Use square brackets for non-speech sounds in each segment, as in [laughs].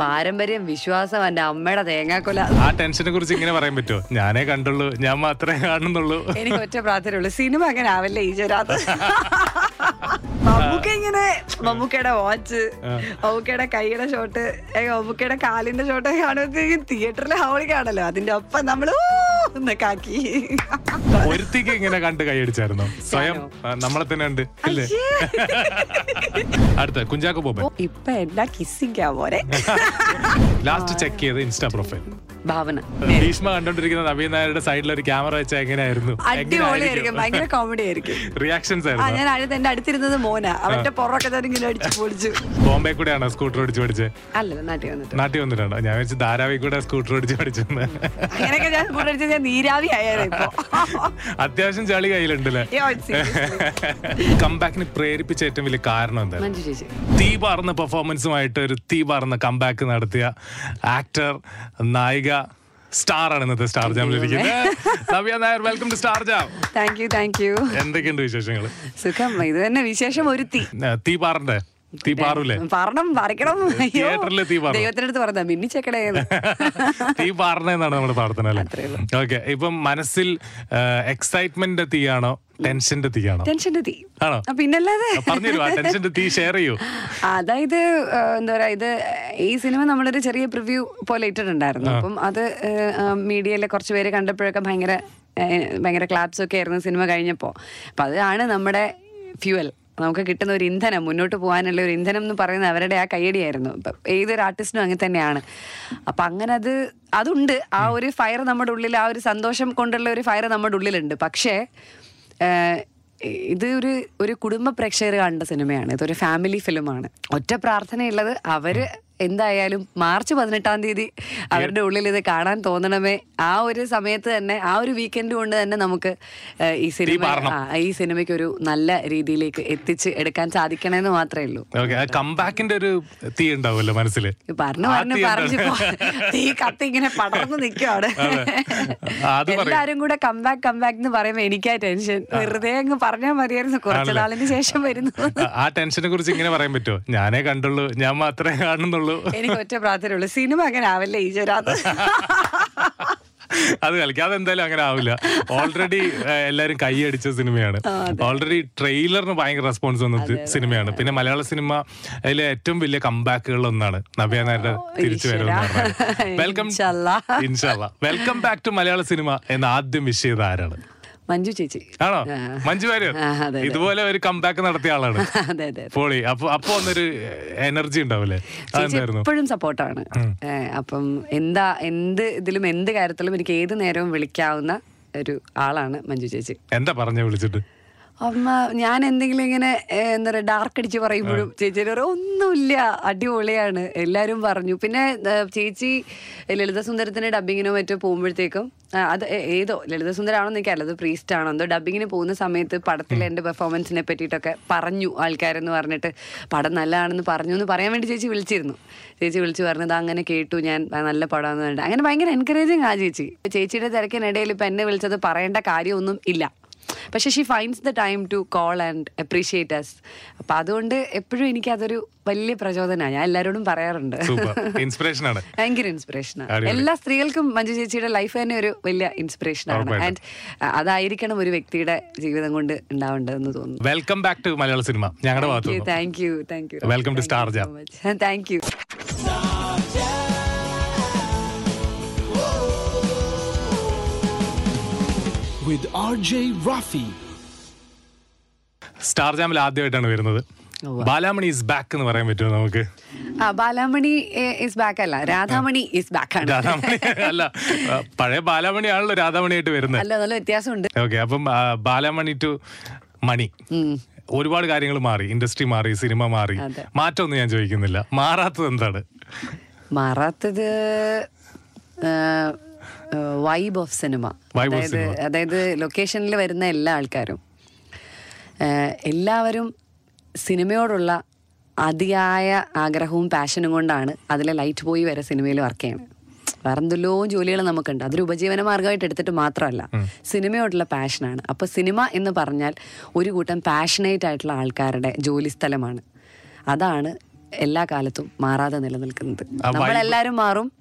പാരമ്പര്യം വിശ്വാസം എന്റെ അമ്മയുടെ തേങ്ങാക്കൊല. ആ ടെൻഷനെ കുറിച്ച് ഇങ്ങനെ പറയാൻ പറ്റുമോ? ഞാനേ കണ്ടുള്ളൂ. ഞാൻ മാത്രമേ കാണുന്നുള്ളൂ. എനിക്ക് ഒറ്റ പ്രാർത്ഥനയുള്ളൂ സിനിമ അങ്ങനെ ആവല്ലേ ഈ മമ്മൂക്ക ഇങ്ങനെ മമ്മൂക്കയുടെ വാച്ച് മമ്മൂക്കയുടെ കൈയുടെ ഷോട്ട് മമ്മൂക്കയുടെ കാലിന്റെ ഷോട്ട് കാണുമ്പോഴത്തേക്കും തിയേറ്ററിൽ ഹോളി കാണല്ലോ. അതിന്റെ ഒപ്പം നമ്മൾ കാക്കി. ഒരുത്തിക്ക് ഇങ്ങനെ കണ്ട് കൈയടിച്ചായിരുന്നു സ്വയം നമ്മളെ തന്നെ ഉണ്ട് അല്ലേ? അടുത്ത കുഞ്ചാക്കോ ബോബൻ. ഇപ്പൊ എല്ലാ കിസ്സിക്കാ പോരെ ലാസ്റ്റ് ചെക്ക് ചെയ്ത് ഇൻസ്റ്റാ പ്രൊഫൈൽ. ഭാവന. ഭീഷ്മ കണ്ടോണ്ടിരിക്കുന്ന നവീൻ നായരുടെ സൈഡിൽ ഒരു ക്യാമറ വെച്ച എങ്ങനെയായിരുന്നു? അടിപൊളിയായിരിക്കും. ഭയങ്കര കോമഡി ആയിരിക്കും. റിയാക്ഷൻസ് ആ ആയിരുന്നു. ഞാൻ അടുത്ത് എന്റെ അടുത്തിരുന്നത് മോന. അവന്റെ പുറമൊക്കെ തന്നെ ഇങ്ങനെ അടിച്ചു പൊളിച്ചു. ബോംബെ കൂടെയാണോ സ്കൂട്ടർ ഓടിച്ച് പഠിച്ചത് അല്ല നാട്ടിൽ വന്നിട്ട്. നാട്ടിൽ വന്നിട്ടുണ്ടോ? ഞാൻ വെച്ച് ധാരാവി കൂടെ സ്കൂട്ടർ ഓടിച്ച് പഠിച്ചെന്ന്. അങ്ങനെയൊക്കെ ഞാൻ ഞാൻ നീരാവി അത്യാവശ്യം ചളി കയ്യിലുണ്ടല്ലേ. കംബാക്കിന് പ്രേരിപ്പിച്ച ഏറ്റവും വലിയ കാരണം എന്താണ് ചേച്ചി. തീ പാർന്ന പെർഫോമൻസുമായിട്ട് ഒരു തീ പാർന്ന കംബാക്ക് നടത്തിയ ആക്ടർ നായിക സ്റ്റാർ ആണ് ഇന്നത്തെ star ജാമിലിരിക്കുന്നത് Navya Nair welcome to star jam thank you thank you എന്തൊക്കെയുണ്ട് വിശേഷങ്ങൾ സുഖം. ഇത് തന്നെ വിശേഷം ഒരുത്തി. തീ പാറണ്ടേ തീ പാറൂലേ? പറണം പറിക്കണം. തിയേറ്ററിൽ തീ പാറും. ദൈവത്തിനടുത്ത് പറഞ്ഞ മിന്നിച്ചേക്കടേ [laughs] തീ പാറണെന്നാണ് നമ്മുടെ പ്രാർത്ഥന അല്ലേ. ഓക്കെ ഇപ്പം മനസ്സിൽ എക്സൈറ്റ്മെന്റ് തീയാണോ ടെൻഷന്റെ തീയാണോ? ടെൻഷന്റെ തീ. ആണോ? പിന്നല്ലാതെ. പറഞ്ഞു ടെൻഷന്റെ തീ ഷെയർ ചെയ്യൂ. അതായത് എന്താ പറയാ ഇത് ഈ സിനിമ നമ്മളൊരു ചെറിയ പ്രിവ്യൂ പോലെ ഇട്ടിട്ടുണ്ടായിരുന്നു. അപ്പം അത് മീഡിയയിലെ കുറച്ച് പേര് കണ്ടപ്പോഴൊക്കെ ഭയങ്കര ഭയങ്കര ക്ലാപ്സ് ഒക്കെ ആയിരുന്നു സിനിമ കഴിഞ്ഞപ്പോൾ അപ്പം അതാണ് നമ്മുടെ ഫ്യൂവൽ നമുക്ക് കിട്ടുന്ന ഒരു ഇന്ധനം മുന്നോട്ട് പോകാനുള്ള ഒരു ഇന്ധനം എന്ന് പറയുന്നത് അവരുടെ ആ കയ്യടിയായിരുന്നു. ഏതൊരു ആർട്ടിസ്റ്റിനും അങ്ങനെ തന്നെയാണ്. അപ്പം അങ്ങനെ അത് അതുണ്ട്. ആ ഒരു ഫയർ നമ്മുടെ ഉള്ളിൽ ആ ഒരു സന്തോഷം കൊണ്ടുള്ള ഒരു ഫയർ നമ്മുടെ ഉള്ളിലുണ്ട്. പക്ഷേ ഇത് ഒരു ഒരു കുടുംബ പ്രേക്ഷകർ കണ്ട സിനിമയാണ്. ഇതൊരു ഫാമിലി ഫിലിമാണ് ഒറ്റ പ്രാർത്ഥനയുള്ളത് അവർ എന്തായാലും മാർച്ച് പതിനെട്ടാം തീയതി അവരുടെ ഉള്ളിൽ ഇത് കാണാൻ തോന്നണമേ. ആ ഒരു സമയത്ത് തന്നെ ആ ഒരു വീക്കെൻഡ് കൊണ്ട് തന്നെ നമുക്ക് ഈ സിനിമ ഈ സിനിമയ്ക്ക് ഒരു നല്ല രീതിയിലേക്ക് എത്തിച്ച് എടുക്കാൻ സാധിക്കണമെന്ന് മാത്രമേ ഉള്ളൂ. കംബാക്കിന്റെ ഒരു തീ ഉണ്ടാവുമല്ലോ മനസ്സിൽ പറഞ്ഞു പറഞ്ഞു പറഞ്ഞു തീ കത്തി ഇങ്ങനെ പടർന്നു നിൽക്കുവാണ് എല്ലാരും കൂടെ കംബാക്ക് കംബാക്ക് എന്ന് പറയുമ്പോ എനിക്കാ ടെൻഷൻ വെറുതെ അങ്ങ് പറഞ്ഞാൽ മതിയായിരുന്നു. കുറച്ചു നാളിന് ശേഷം വരുന്നു. ആ ടെൻഷനെ കുറിച്ച് ഇങ്ങനെ പറയാൻ പറ്റുമോ? ഞാനേ കണ്ടുള്ളൂ. ഞാൻ മാത്രമേ കാണുന്നുള്ളൂ. എനിക്ക് ഒറ്റ പ്രാർത്ഥനയുള്ളൂ സിനിമ അങ്ങനെ ആവല്ലേ ഈശ്വരാത് അത് കളിക്കാതെ അതെന്തായാലും അങ്ങനെ ആവില്ല. ഓൾറെഡി എല്ലാരും കൈയടിച്ച സിനിമയാണ്. ഓൾറെഡി ട്രെയിലറിന് ഭയങ്കര റെസ്പോൺസ് വന്ന സിനിമയാണ്. പിന്നെ മലയാള സിനിമ അതിലെ ഏറ്റവും വലിയ കംബാക്കുകളിൽ ഒന്നാണ്. നവ്യ നായരുടെ തിരിച്ചു വരുന്നത് welcome welcome back to Malayala cinema എന്ന ആദ്യം വിഷ് ആരാണ്? മഞ്ജു ചേച്ചി. ആണോ. മഞ്ജു വാര്യർ. ഇതുപോലെ ഒരു കംബാക്ക് നടത്തിയ ആളാണ്. [laughs] അതെ അതെ പോളി. അപ്പൊ അപ്പൊ ഒന്നൊരു എനർജി ഉണ്ടാവില്ലേ? എപ്പോഴും സപ്പോർട്ടാണ് അപ്പം എന്താ എന്ത് ഇതിലും എന്ത് കാര്യത്തിലും എനിക്ക് ഏത് നേരവും വിളിക്കാവുന്ന ഒരു ആളാണ് മഞ്ജു ചേച്ചി. എന്താ പറഞ്ഞു വിളിച്ചിട്ട്? അമ്മ ഞാൻ എന്തെങ്കിലും ഇങ്ങനെ എന്താ പറയുക ഡാർക്ക് അടിച്ച് പറയുമ്പോഴും ചേച്ചി പറയും ഒന്നുമില്ല അടിപൊളിയാണ്. എല്ലാവരും പറഞ്ഞു. പിന്നെ ചേച്ചി ലളിതസുന്ദരത്തിന്റെ ഡബിങ്ങിനോ മറ്റോ പോകുമ്പോഴത്തേക്കും അത് ഏതോ ലളിതസുന്ദരാണോ എനിക്കല്ല അത് പ്രീസ്റ്റ് ആണോ എന്തോ ഡബിങ്ങിന് പോകുന്ന സമയത്ത് പടത്തിലെ എന്റെ പെർഫോമൻസിനെ പറ്റിയിട്ടൊക്കെ പറഞ്ഞു ആൾക്കാരെന്ന് പറഞ്ഞിട്ട് പടം നല്ലതാണെന്ന് പറഞ്ഞു എന്ന് പറയാൻ വേണ്ടി ചേച്ചി വിളിച്ചിരുന്നു. ചേച്ചി വിളിച്ച് പറഞ്ഞത് അങ്ങനെ കേട്ടു ഞാൻ നല്ല പടമാണെന്ന് അങ്ങനെ ഭയങ്കര എൻകറേജിങ് ആ ചേച്ചി. ചേച്ചിയുടെ തിരക്കിനിടയിൽ ഇപ്പം എന്നെ വിളിച്ചത് പറയേണ്ട കാര്യമൊന്നും ഇല്ല. പക്ഷെ she finds the time to call and appreciate us അപ്പൊ അതുകൊണ്ട് എപ്പോഴും എനിക്ക് അതൊരു വലിയ പ്രചോദനമാണ്. ഞാൻ എല്ലാവരോടും പറയാറുണ്ട്. ആണ്. [laughs] ഭയങ്കര ഇൻസ്പിറേഷനാണ് ആണ്. എല്ലാ സ്ത്രീകൾക്കും മഞ്ജു ചേച്ചിയുടെ ലൈഫ് തന്നെ ഒരു വലിയ ഇൻസ്പിറേഷനാണ് ആണ്. ആൻഡ് അതായിരിക്കണം ഒരു വ്യക്തിയുടെ ജീവിതം കൊണ്ട് ഉണ്ടാവേണ്ടതെന്ന് തോന്നുന്നു. Welcome back to Malayala cinema ഞങ്ങളുടെ. Thank you thank you welcome to star. Thank you with RJ Rafi. Star ജാമിൽ ആദ്യമായിട്ടാണ് വരുന്നത്. ബാലാമണി ഇസ് ബാക്ക് എന്ന് പറയാൻ പറ്റുമോ നമുക്ക്? ബാലാമണി ഇസ് ബാക്ക് അല്ല. രാധാമണി ഇസ് ബാക്ക് ആണ്. രാധാമണി അല്ല പഴയ ബാലാമണി ആണല്ലോ രാധാമണിയായിട്ട് വരുന്നത്. അല്ല നല്ല വ്യത്യാസമുണ്ട്. ഓക്കെ അപ്പം ബാലാമണി ടു മണി. ഒരുപാട് കാര്യങ്ങൾ മാറി. ഇൻഡസ്ട്രി മാറി സിനിമ മാറി. മാറ്റമൊന്നും ഞാൻ ചോദിക്കുന്നില്ല. മാറാത്തത് എന്താണ്? മാറാത്തത് വൈബ് ഓഫ് സിനിമ അതായത് അതായത് ലൊക്കേഷനിൽ വരുന്ന എല്ലാ ആൾക്കാരും. എല്ലാവരും സിനിമയോടുള്ള അതിയായ ആഗ്രഹവും പാഷനും കൊണ്ടാണ് അതിലെ ലൈറ്റ് പോയി വരെ സിനിമയിൽ വർക്ക് ചെയ്യണത്. വേറെ എന്തെല്ലോ ജോലികൾ നമുക്കുണ്ട്. അതൊരു ഉപജീവന മാർഗമായിട്ട് എടുത്തിട്ട് മാത്രമല്ല സിനിമയോടുള്ള പാഷനാണ് അപ്പോൾ സിനിമ എന്ന് പറഞ്ഞാൽ ഒരു കൂട്ടം പാഷനേറ്റ് ആയിട്ടുള്ള ആൾക്കാരുടെ ജോലി സ്ഥലമാണ്. അതാണ് എല്ലാ കാലത്തും മാറാതെ നിലനിൽക്കുന്നത്. നമ്മളെല്ലാവരും നമ്മളെല്ലാരും മാറും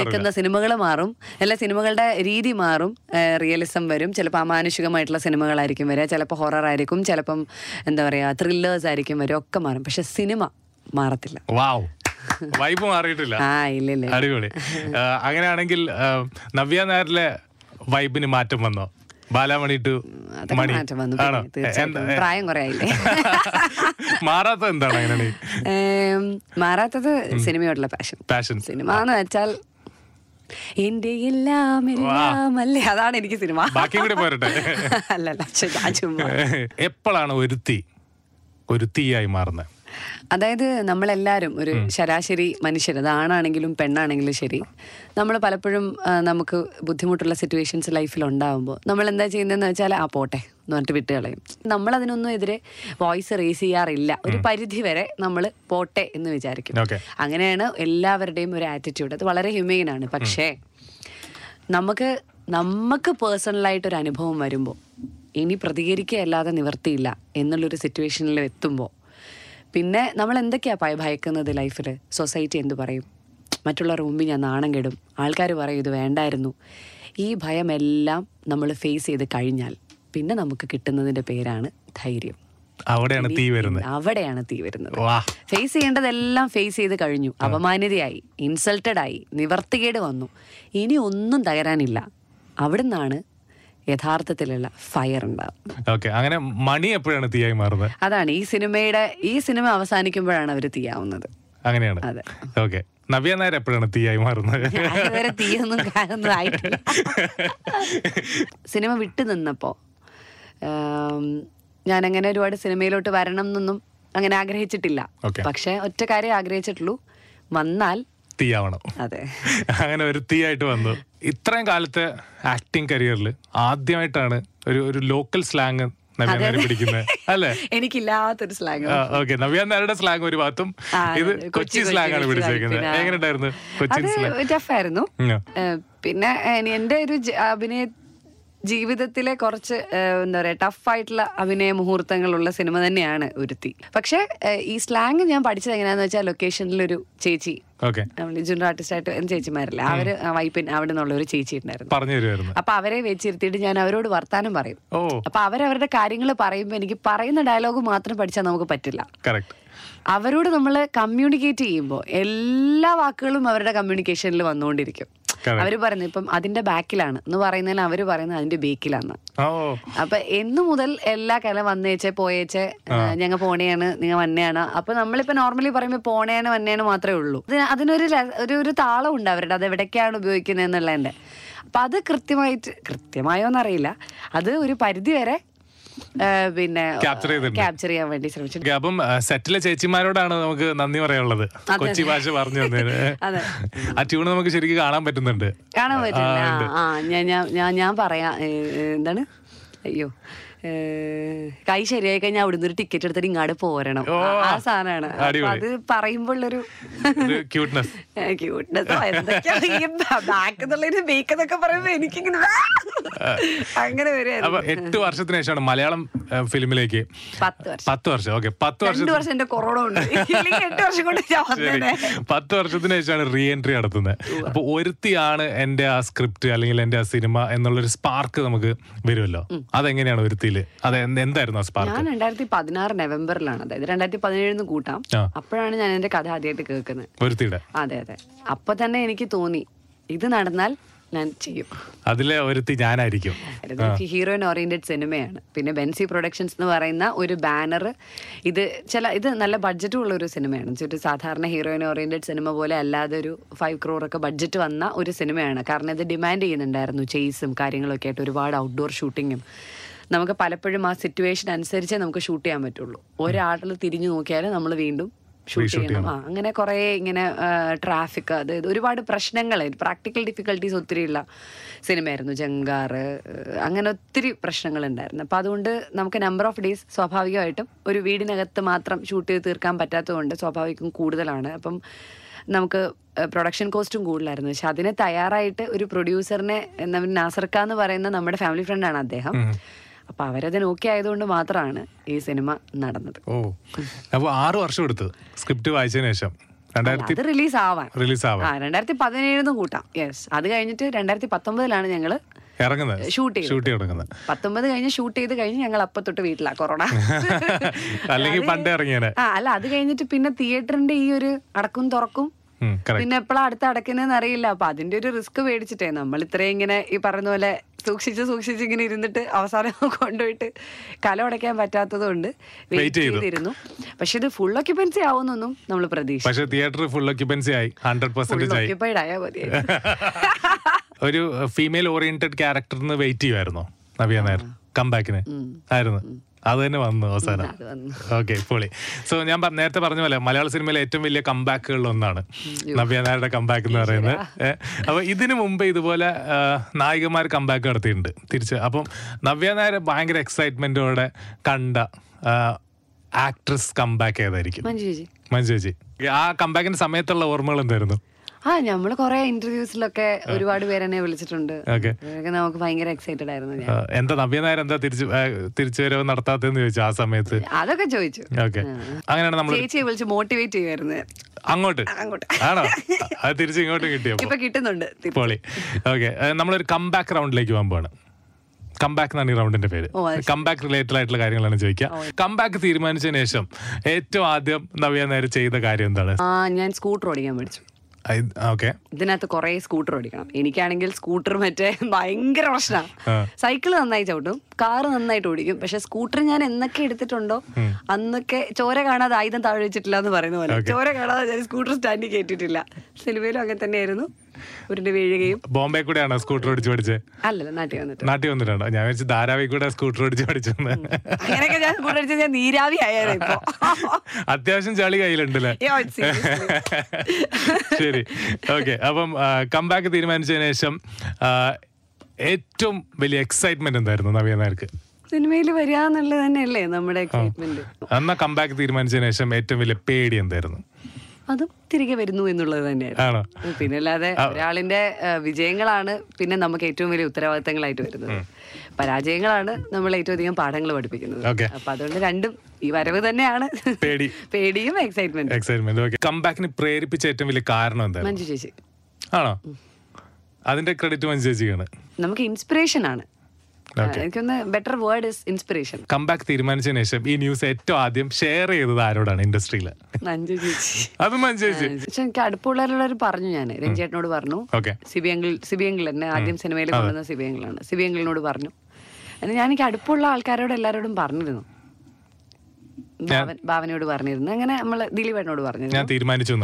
എടുക്കുന്ന സിനിമകൾ മാറും. എല്ലാ സിനിമകളുടെ രീതി മാറും. റിയലിസം വരും. ചിലപ്പോൾ അമാനുഷികമായിട്ടുള്ള സിനിമകളായിരിക്കും വരിക. ചിലപ്പോൾ ഹൊറർ ആയിരിക്കും. ചിലപ്പം എന്താ പറയുക ത്രില്ലേഴ്സ് ആയിരിക്കും വരും ഒക്കെ മാറും. പക്ഷെ സിനിമ മാറത്തില്ല. വൈബ് മാറിയിട്ടില്ല. അടിപൊളി. അങ്ങനെയാണെങ്കിൽ നവ്യ നായരിലെ വൈബിന് മാറ്റം വന്നോ? ബാലാമണി ടു മണി. മാറ്റം വന്നു പ്രായം കുറെ ആയില്ലേ [laughs] മാറാത്തത് എന്താണ് അങ്ങനെ മാറാത്തത് സിനിമയോടുള്ള പാഷൻ പാഷൻ സിനിമ എന്ന് വെച്ചാൽ എന്റെ എല്ലാം എല്ലാം അല്ലേ? അതാണ് എനിക്ക് സിനിമ. ബാക്കി കൂടി പോരട്ടെ. [laughs] അല്ലല്ല എപ്പോഴാണ് ഒരുത്തി ഒരുത്തിയായി ഒരു മാറുന്നത്? അതായത് നമ്മളെല്ലാവരും ഒരു ശരാശരി മനുഷ്യർ അത് ആണാണെങ്കിലും പെണ്ണാണെങ്കിലും ശരി നമ്മൾ പലപ്പോഴും നമുക്ക് ബുദ്ധിമുട്ടുള്ള സിറ്റുവേഷൻസ് ലൈഫിൽ ഉണ്ടാകുമ്പോൾ നമ്മൾ എന്താ ചെയ്യുന്നതെന്ന് വെച്ചാൽ ആ പോട്ടെ എന്ന് പറഞ്ഞിട്ട് വിട്ട് കളയും. നമ്മൾ അതിനൊന്നും എതിരെ വോയിസ് റേസ് ചെയ്യാറില്ല. ഒരു പരിധി വരെ നമ്മൾ പോട്ടെ എന്ന് വിചാരിക്കും. അങ്ങനെയാണ് എല്ലാവരുടെയും ഒരു ആറ്റിറ്റ്യൂഡ് അത് വളരെ ഹ്യൂമെയിൻ ആണ്. പക്ഷേ നമുക്ക് നമുക്ക് പേഴ്സണലായിട്ട് ഒരു അനുഭവം വരുമ്പോൾ ഇനി പ്രതികരിക്കുക അല്ലാതെ നിവർത്തിയില്ല എന്നുള്ളൊരു സിറ്റുവേഷനിൽ എത്തുമ്പോൾ പിന്നെ നമ്മൾ എന്തൊക്കെയാ ഭയ ഭയക്കുന്നത് ലൈഫിൽ സൊസൈറ്റി എന്ത് പറയും? മറ്റുള്ളവർ മുമ്പിൽ ഞാൻ നാണം കെടും. ആൾക്കാർ പറയും ഇത് വേണ്ടായിരുന്നു. ഈ ഭയമെല്ലാം നമ്മൾ ഫേസ് ചെയ്ത് കഴിഞ്ഞാൽ പിന്നെ നമുക്ക് കിട്ടുന്നതിന്റെ പേരാണ് ധൈര്യം. അവിടെയാണ് തീ വരുന്നത്. അവിടെയാണ് തീ വരുന്നത്. ഫേസ് ചെയ്യേണ്ടതെല്ലാം ഫേസ് ചെയ്ത് കഴിഞ്ഞു. അപമാനിതയായി ഇൻസൾട്ടഡ് ആയി നിവർത്തികേട് വന്നു. ഇനി ഒന്നും തകരാനില്ല. അവിടുന്നാണ് യഥാർത്ഥത്തിലുള്ള ഫയർ ഉണ്ടാവും. ഓക്കെ അങ്ങനെ മണി എപ്പോഴാണ് തീയായി മാറുന്നത്? അതാണ് ഈ സിനിമയുടെ ഈ സിനിമ അവസാനിക്കുമ്പോഴാണ് അവർ തീയാവുന്നത്. അങ്ങനെയാണ്. അതെ. ഓക്കെ നവ്യ നായർ എപ്പോഴാണ് തീയായി മാറുന്നത്? തീയൊന്നും കാണുന്നത് സിനിമ വിട്ടു നിന്നപ്പോ ഞാൻ അങ്ങനെ ഒരുപാട് സിനിമയിലോട്ട് വരണം എന്നൊന്നും അങ്ങനെ ആഗ്രഹിച്ചിട്ടില്ല. Okay. പക്ഷെ ഒറ്റ കാര്യം ആഗ്രഹിച്ചിട്ടുള്ളൂ. വന്നാൽ തീയാവണം. അതെ. അങ്ങനെ ഒരു തീയായിട്ട് വന്നു. ഇത്രയും കാലത്തെ ആക്ടിങ് കരിയറിൽ ആദ്യമായിട്ടാണ് ഒരു ഒരു ലോക്കൽ സ്ലാങ് പിടിക്കുന്നത് അല്ലേ? എനിക്കില്ലാത്തൊരു സ്ലാങ് ഓക്കെ നവ്യ നായരുടെ സ്ലാങ് ഒരു ഭാഗത്തും ഇത് കൊച്ചി സ്ലാങ് ആണ് പിടിച്ചേക്കുന്നത് പിന്നെ- എങ്ങനെ ഉണ്ടായിരുന്നു കൊച്ചിൻ സ്ലാങ് അത് ടഫായിരുന്നു ഏഹ് പിന്നെ എന്റെ ഒരു അഭിനയ ജീവിതത്തിലെ കുറച്ച് എന്താ പറയാ ടഫായിട്ടുള്ള അഭിനയ മുഹൂർത്തങ്ങളുള്ള സിനിമ തന്നെയാണ് ഒരുത്തി. പക്ഷെ ഈ സ്ലാങ് ഞാൻ പഠിച്ചത് എങ്ങനെയാന്ന് വെച്ചാൽ ലൊക്കേഷനിലൊരു ചേച്ചി. ജൂനിയർ ആർട്ടിസ്റ്റ് ആയിട്ട് ചേച്ചിമാരല്ലേ. അവർ വൈപ്പിൻ അവിടെ നിന്നുള്ള ഒരു ചേച്ചി ഉണ്ടായിരുന്നു. അപ്പൊ അവരെ വെച്ചിരുത്തിയിട്ട് ഞാൻ അവരോട് വർത്താനം പറയും. അപ്പൊ അവരവരുടെ കാര്യങ്ങൾ പറയുമ്പോൾ എനിക്ക് പറയുന്ന ഡയലോഗ് മാത്രം പഠിച്ചാൽ നമുക്ക് പറ്റില്ല. അവരോട് നമ്മൾ കമ്മ്യൂണിക്കേറ്റ് ചെയ്യുമ്പോൾ എല്ലാ വാക്കുകളും അവരുടെ കമ്മ്യൂണിക്കേഷനിൽ വന്നുകൊണ്ടിരിക്കും. അവർ അവർ പറയുന്നത് ഇപ്പം അതിന്റെ ബാക്കിലാണ് എന്ന് പറയുന്നതിന് അവർ പറയുന്നത് അതിന്റെ ബേക്കിലാണ് അപ്പൊ എന്നു മുതൽ എല്ലാ കല വന്നേച്ച് പോയേച്ച് ഞങ്ങൾ പോണേയാണ് നിങ്ങൾ വന്നെയാണ് അപ്പൊ നമ്മളിപ്പോ നോർമലി പറയുമ്പോൾ പോണയാണ് വന്നെയാണ് മാത്രമേ ഉള്ളൂ. അതിനൊരു ഒരു ഒരു താളം ഉണ്ട് അവരുടെ അത് എവിടേക്കാണ് ഉപയോഗിക്കുന്നത് എന്നുള്ളതിന്റെ. അപ്പൊ അത് കൃത്യമായിട്ട് കൃത്യമായോ എന്നറിയില്ല അത് ഒരു പരിധി വരെ പിന്നെ ക്യാപ്ചർ ക്യാപ്ചർ ചെയ്യാൻ വേണ്ടി ശ്രമിച്ചു. അപ്പം സെറ്റിലെ ചേച്ചിമാരോടാണ് നമുക്ക് നന്ദി പറയാനുള്ളത്. കൊച്ചി ഭാഷ പറഞ്ഞു തന്നതിന്. ആ ട്യൂൺ നമുക്ക് ശരിക്കും കാണാൻ പറ്റുന്നുണ്ട്. കാണാൻ പറ്റുന്നുണ്ട്. ഞാൻ ഞാൻ പറയാം എന്താണ്? അയ്യോ കൈ ശരിയായി കഴിഞ്ഞാൽ അവിടുന്ന് ഒരു ടിക്കറ്റ് എടുത്തിട്ട് ഇങ്ങാട് പോരണം. ആ- സാധനമാണ്. അത് പറയുമ്പോഴുള്ളൊരു ഒരു ക്യൂട്ട്നെസ് എന്തൊക്കെയാണ് [laughs] എന്തൊക്കെയാ ഈ ബാക്ക് എന്നുള്ളൊരു ബേക്ക് എന്നൊക്കെ പറയുമ്പോ എനിക്കിങ്ങനെ അങ്ങനെ അപ്പൊ എട്ട് വർഷത്തിന് ശേഷമാണ് മലയാളം ഫിലിമിലേക്ക്. പത്ത് വർഷം. ഓക്കെ പത്ത് വർഷം കൊറോണ ഉണ്ട്. എട്ട് വർഷം കൊണ്ട് പത്ത് വർഷത്തിന് ശേഷമാണ് റീ എൻട്രി നടത്തുന്നത് അപ്പൊ ഒരുത്തിയാണ് എന്റെ ആ സ്ക്രിപ്റ്റ് അല്ലെങ്കിൽ എന്റെ ആ സിനിമ എന്നുള്ളൊരു സ്പാർക്ക് നമുക്ക് വരുമല്ലോ. അതെങ്ങനെയാണ് ഒരുത്തിയിൽ? അത് എന്ത് എന്തായിരുന്നു ആ സ്പാർക്ക് ഞാൻ രണ്ടായിരത്തി പതിനാറ് നവംബറിലാണ്. അതായത് രണ്ടായിരത്തി പതിനേഴിന്ന് കൂട്ടാം. അപ്പോഴാണ് ഞാൻ എന്റെ കഥ ആദ്യമായിട്ട് കേൾക്കുന്നത്. ഒരുത്തിയുടെ? അതെ അതെ. അപ്പൊ തന്നെ എനിക്ക് തോന്നി ഇത് നടന്നാൽ ഞാൻ ചെയ്യും. അതിലെ ഒരുത്തി ഞാനായിരിക്കും. ഹീറോയിൻ ഓറിയന്റഡ് സിനിമയാണ്. പിന്നെ ബെൻസി പ്രൊഡക്ഷൻസ് എന്ന് പറയുന്ന ഒരു ബാനർ ഇത് ചില ഇത് നല്ല ബഡ്ജറ്റും ഉള്ള ഒരു സിനിമയാണ് ഒരു സാധാരണ ഹീറോയിൻ ഓറിയന്റഡ് സിനിമ പോലെ അല്ലാതെ ഒരു ഫൈവ് ക്രോർ ഒക്കെ ബഡ്ജറ്റ് വന്ന ഒരു സിനിമയാണ്. കാരണം ഇത് ഡിമാൻഡ് ചെയ്യുന്നുണ്ടായിരുന്നു. ചെയ്സും കാര്യങ്ങളൊക്കെ ആയിട്ട് ഒരുപാട് ഔട്ട്ഡോർ ഷൂട്ടിങ്ങും നമുക്ക് പലപ്പോഴും ആ സിറ്റുവേഷൻ അനുസരിച്ചേ നമുക്ക് ഷൂട്ട് ചെയ്യാൻ പറ്റുള്ളൂ. ഒരാളിൽ തിരിഞ്ഞു നോക്കിയാൽ നമ്മൾ വീണ്ടും ഷൂട്ട് ചെയ്യണം ആ അങ്ങനെ കുറേ ഇങ്ങനെ ട്രാഫിക് അതായത് ഒരുപാട് പ്രശ്നങ്ങൾ പ്രാക്ടിക്കൽ ഡിഫിക്കൽട്ടീസ് ഒത്തിരിയുള്ള സിനിമയായിരുന്നു. ജങ്കാറ് അങ്ങനെ ഒത്തിരി പ്രശ്നങ്ങൾ ഉണ്ടായിരുന്നു. അപ്പം അതുകൊണ്ട് നമുക്ക് നമ്പർ ഓഫ് ഡേയ്സ് സ്വാഭാവികമായിട്ടും ഒരു വീടിനകത്ത് മാത്രം ഷൂട്ട് ചെയ്ത് തീർക്കാൻ പറ്റാത്തതുകൊണ്ട് സ്വാഭാവികം കൂടുതലാണ്. അപ്പം നമുക്ക് പ്രൊഡക്ഷൻ കോസ്റ്റും കൂടുതലായിരുന്നു. പക്ഷെ അതിന് തയ്യാറായിട്ട് ഒരു പ്രൊഡ്യൂസറിനെ നാസർക്ക എന്ന് പറയുന്ന നമ്മുടെ ഫാമിലി ഫ്രണ്ടാണ് അദ്ദേഹം. അപ്പൊ അവരത് നോക്കി ആയതുകൊണ്ട് മാത്രമാണ് ഈ സിനിമ നടന്നത്. ഓ. അപ്പൊ ആറു വർഷം എടുത്തത് സ്ക്രിപ്റ്റ് വായിച്ചതിന് ശേഷം. അത് റിലീസ് ആവാൻ റിലീസ് ആവാൻ ആ രണ്ടായിരത്തി പതിനേഴിന്ന് കൂട്ടാം. യെസ് അത് കഴിഞ്ഞിട്ട് രണ്ടായിരത്തി പത്തൊമ്പതിലാണ് ഞങ്ങൾ ഇറങ്ങുന്നത്. ഷൂട്ട് ഷൂട്ട് തുടങ്ങുന്നത് പത്തൊമ്പത് കഴിഞ്ഞ് ഷൂട്ട് ചെയ്ത് കഴിഞ്ഞ് ഞങ്ങൾ അപ്പൊ തൊട്ട് വീട്ടിലാ കൊറോണ. [laughs] അല്ലെങ്കിൽ പണ്ടേ ഇറങ്ങിയേനെ. ആ അല്ല അത് കഴിഞ്ഞിട്ട് പിന്നെ തിയേറ്ററിന്റെ ഈ ഒരു അടക്കും തുറക്കും. പിന്നെ എപ്പോഴും അടുത്ത് അടക്കുന്നതെന്ന് അറിയില്ല. അപ്പൊ അതിന്റെ ഒരു റിസ്ക് മേടിച്ചിട്ടേ. നമ്മൾ ഇത്രയും ഇങ്ങനെ ഈ പറഞ്ഞ പോലെ സൂക്ഷിച്ച് സൂക്ഷിച്ച് ഇങ്ങനെ ഇരുന്നിട്ട് അവസാനം [laughs] കൊണ്ടുപോയിട്ട് കല ഉടയ്ക്കാൻ പറ്റാത്തതുകൊണ്ട് വെയിറ്റ് ചെയ്തു. ചെയ്തിരുന്നു. പക്ഷെ ഇത് ഫുൾ ഓക്യുപ്പൻസി ആവുന്നൊന്നും നമ്മൾ പ്രതീക്ഷിച്ചു. പക്ഷെ തിയേറ്റർ ഫുൾ ഓക്യുപ്പൻസി ആയി. ഹൺഡ്രഡ് ഓക്യുപ്പൈഡ് ആയാൽ മതി. [laughs] ഒരു ഫീമെയിൽ ഓറിയന്റഡ് ക്യാരക്ടറിന് വെയിറ്റ് ചെയ്യുമായിരുന്നോ നവ്യ നായർ. കംബാക്കിന് ആയിരുന്നു. അത് തന്നെ വന്നു അവസാനം. ഓക്കെ പൊളി. സോ ഞാൻ നേരത്തെ പറഞ്ഞ പോലെ മലയാള സിനിമയിലെ ഏറ്റവും വലിയ കമ്പാക്കുകളിൽ ഒന്നാണ്. നവ്യ നായരുടെ കമ്പാക്ക് എന്ന് പറയുന്നത്. അപ്പൊ ഇതിനു മുമ്പ് ഇതുപോലെ നായികമാർ കംബാക്ക് നടത്തിയിട്ടുണ്ട്. തിരിച്ച് അപ്പം നവ്യ നായരെ ഭയങ്കര എക്സൈറ്റ്മെന്റോടെ കണ്ട ആക്ട്രസ് കമ്പാക്ക് ഏതായിരിക്കും? മഞ്ജു ചേച്ചി ആ കമ്പാക്കിന്റെ സമയത്തുള്ള ഓർമ്മകൾ എന്തായിരുന്നു? ആ നമ്മൾ കൊറേ ഇന്റർവ്യൂസിലൊക്കെ ഒരുപാട് പേര് എന്നെ വിളിച്ചിട്ടുണ്ട്. നമുക്ക് ഭയങ്കര എക്സൈറ്റഡ് ആയിരുന്നു ഞാൻ. എന്താ നവ്യ നായർ എന്താ തിരിച്ചു തിരിച്ചു വരവ് നടത്താത്തെന്ന് ചോദിച്ചു ആ സമയത്ത്? അതൊക്കെ ചോദിച്ചു. അങ്ങനെയാണ് നമ്മൾ ചേച്ചിയെ വിളിച്ച് മോട്ടിവേറ്റ് ചെയ്യുമായിരുന്നു അങ്ങോട്ട്? ആണോ? അത് തിരിച്ച് ഇങ്ങോട്ട് കിട്ടിയോ ഇപ്പൊ കിട്ടുന്നുണ്ട്. പൊളി. ഓക്കെ. നമ്മളൊരു കംബാക്ക് റൗണ്ടിലേക്ക് പോകുമ്പോഴാണ് കംബാക്ക് എന്നാണ് ഈ റൗണ്ടിന്റെ പേര്. കംബാക്ക് റിലേറ്റഡ് ആയിട്ടുള്ള കാര്യങ്ങളാണ് ചോദിക്കുക. കംബാക്ക് തീരുമാനിച്ചതിന് ശേഷം ഏറ്റവും ആദ്യം നവ്യ നായർ ചെയ്ത കാര്യം എന്താണ്? ഞാൻ സ്കൂട്ടർ ഓടിക്കാൻ പഠിച്ചു ഇതിനകത്ത് കുറെ സ്കൂട്ടർ ഓടിക്കണം. എനിക്കാണെങ്കിൽ സ്കൂട്ടർ മറ്റേ ഭയങ്കര പ്രശ്നമാണ്. സൈക്കിൾ നന്നായി ചവിട്ടും കാറ് നന്നായിട്ട് ഓടിക്കും. പക്ഷെ സ്കൂട്ടർ ഞാൻ എന്നൊക്കെ എടുത്തിട്ടുണ്ടോ? അന്നൊക്കെ ചോര കാണാതെ ആയുധം താഴെ വെച്ചിട്ടില്ല എന്ന് പറയുന്ന പോലെ. ചോര കാണാതെ ഞാൻ സ്കൂട്ടർ സ്റ്റാൻഡിൽ കയറ്റിയിട്ടില്ല. സിനിമയിലും അങ്ങനെ തന്നെയായിരുന്നു. ഉരുണ്ട് വീഴുകയും. ബോംബെ കൂടെയാണോ സ്കൂട്ടർ ഓടിച്ച് പഠിച്ചത് അല്ലല്ല നാട്ടിൽ വന്നിട്ട്. നാട്ടിൽ വന്നിട്ടുണ്ടോ? ഞാൻ വെച്ച് ധാരാവി കൂടെ സ്കൂട്ടർ ഓടിച്ച് പഠിച്ചു അങ്ങനെയൊക്കെ ഞാൻ സ്കൂട്ടർ ഞാൻ നീരാവി ആയാലും ഇപ്പൊ. അത്യാവശ്യം ചളി കയ്യിലുണ്ടല്ലേ. ശരി. ഓക്കെ അപ്പം കംബാക്ക് തീരുമാനിച്ചതിന് ശേഷം ഏറ്റവും വലിയ എക്സൈറ്റ്മെന്റ് എന്തായിരുന്നു നവ്യ നായർക്ക്? സിനിമയിൽ വരിക എന്നുള്ളത് തന്നെയല്ലേ നമ്മുടെ എക്സൈറ്റ്മെന്റ് അന്ന് കംബാക്ക് തീരുമാനിച്ചതിന് ശേഷം ഏറ്റവും വലിയ പേടി എന്തായിരുന്നു? അതും തിരികെ വരുന്നു എന്നുള്ളത് തന്നെയാണ് പിന്നെ അല്ലാതെ ഒരാളിന്റെ വിജയങ്ങളാണ് പിന്നെ നമുക്ക് ഏറ്റവും വലിയ ഉത്തരവാദിത്തങ്ങളായിട്ട് വരുന്നത്. പരാജയങ്ങളാണ് നമ്മൾ ഏറ്റവും അധികം പാഠങ്ങൾ പഠിപ്പിക്കുന്നത്. അപ്പൊ അതുകൊണ്ട് രണ്ടും ഈ വരവ് തന്നെയാണ്. പേടി. [laughs] പേടിയും എക്സൈറ്റ്മെന്റ് എക്സൈറ്റ്മെന്റ് കംബാക്കിന് പ്രേരിപ്പിച്ച ഏറ്റവും വലിയ കാരണം എന്താ മഞ്ജു ചേച്ചി. ആണോ? അതിന്റെ ക്രെഡിറ്റ് മഞ്ജു ചേച്ചിക്കാണ്. നമുക്ക് ഇൻസ്പിറേഷൻ ആണ്. എനിക്കൊന്ന് better word is inspiration comeback തീരുമാനിച്ചതിന് ശേഷം ഈ ന്യൂസ് ഏറ്റവും ആദ്യം ഷെയർ ചെയ്തത് ആരോടാണ് ഇൻഡസ്ട്രിയിൽ മഞ്ജു ചേച്ചി. അത് മഞ്ജു ചേച്ചി. പക്ഷെ എനിക്ക് അടുപ്പമുള്ളവരുള്ളവർ പറഞ്ഞു ഞാൻ രഞ്ജേട്ടനോട് പറഞ്ഞു. സിബിയങ്കിൾ സിബിയങ്കിൾ എന്നെ ആദ്യം സിനിമയിൽ കൊണ്ടുവന്ന സിബിയങ്കിളാണ് സിബിയങ്കിളിനോട് പറഞ്ഞു. അങ്ങനെ ഞാൻ എനിക്ക് അടുപ്പമുള്ള ആൾക്കാരോട് എല്ലാവരോടും പറഞ്ഞിരുന്നു. ഭാവനയോട് പറഞ്ഞിരുന്നു. അങ്ങനെ നമ്മൾ ദിലീപേട്ടനോട് പറഞ്ഞു ഞാൻ തീരുമാനിച്ചു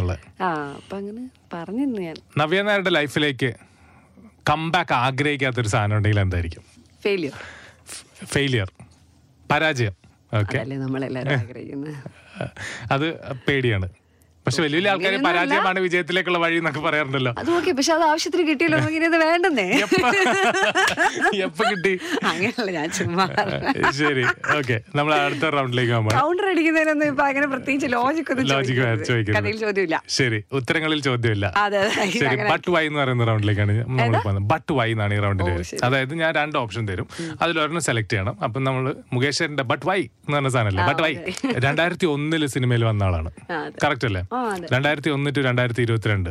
ആ അപ്പൊ അങ്ങനെ പറഞ്ഞിരുന്നു ഞാൻ. നവ്യ നായരുടെ ലൈഫിലേക്ക് കംബാക്ക് ആഗ്രഹിക്കാത്തൊരു സാധനം ഉണ്ടെങ്കിൽ എന്തായിരിക്കും? ഫെയിലിയർ ഫെയിലിയർ പരാജയം. ഓക്കെ ആഗ്രഹിക്കുന്നത്. അത് പേടിയാണ്. പക്ഷെ വലിയ വലിയ ആൾക്കാർ പരാജയമാണ് വിജയത്തിലേക്കുള്ള വഴി എന്നൊക്കെ പറയാറുണ്ടല്ലോ. അത് ഓക്കെ പക്ഷെ അത് ആവശ്യത്തിന് കിട്ടിയല്ലോ ഇങ്ങനെ ഇനി വേണ്ടെന്നേ. എപ്പ കിട്ടി? അങ്ങനെയല്ല ഞാൻ ചുമ്മാ ശരി. ഓക്കെ നമ്മൾ അടുത്ത റൗണ്ടിലേക്ക് കൗണ്ടർ അടിക്കുന്നതിനൊന്നും ഇപ്പൊ അങ്ങനെ പ്രത്യേകിച്ച് ലോജിക് ലോജിക്. കഥയിൽ ചോദ്യമില്ല. ശരി ഉത്തരങ്ങളിൽ ചോദ്യമില്ല. ശരി ബട്ട് വൈ എന്ന് പറയുന്ന റൗണ്ടിലേക്കാണ് നമ്മൾ പോകുന്നത്. ബട്ട് വൈ എന്നാണ് ഈ റൗണ്ടിൽ അതായത് ഞാൻ രണ്ട് ഓപ്ഷൻ തരും. അതിൽ ഒരെണ്ണം സെലക്ട് ചെയ്യണം. അപ്പം നമ്മൾ മുകേഷ് ബട്ട് വൈ എന്ന് പറഞ്ഞ സാധനമല്ലേ ബട്ട് വൈ രണ്ടായിരത്തി ഒന്നിൽ സിനിമയിൽ വന്ന ആളാണ്. കറക്റ്റ് അല്ലേ. രണ്ടായിരത്തി ഒന്ന് ടു രണ്ടായിരത്തി ഇരുപത്തിരണ്ട്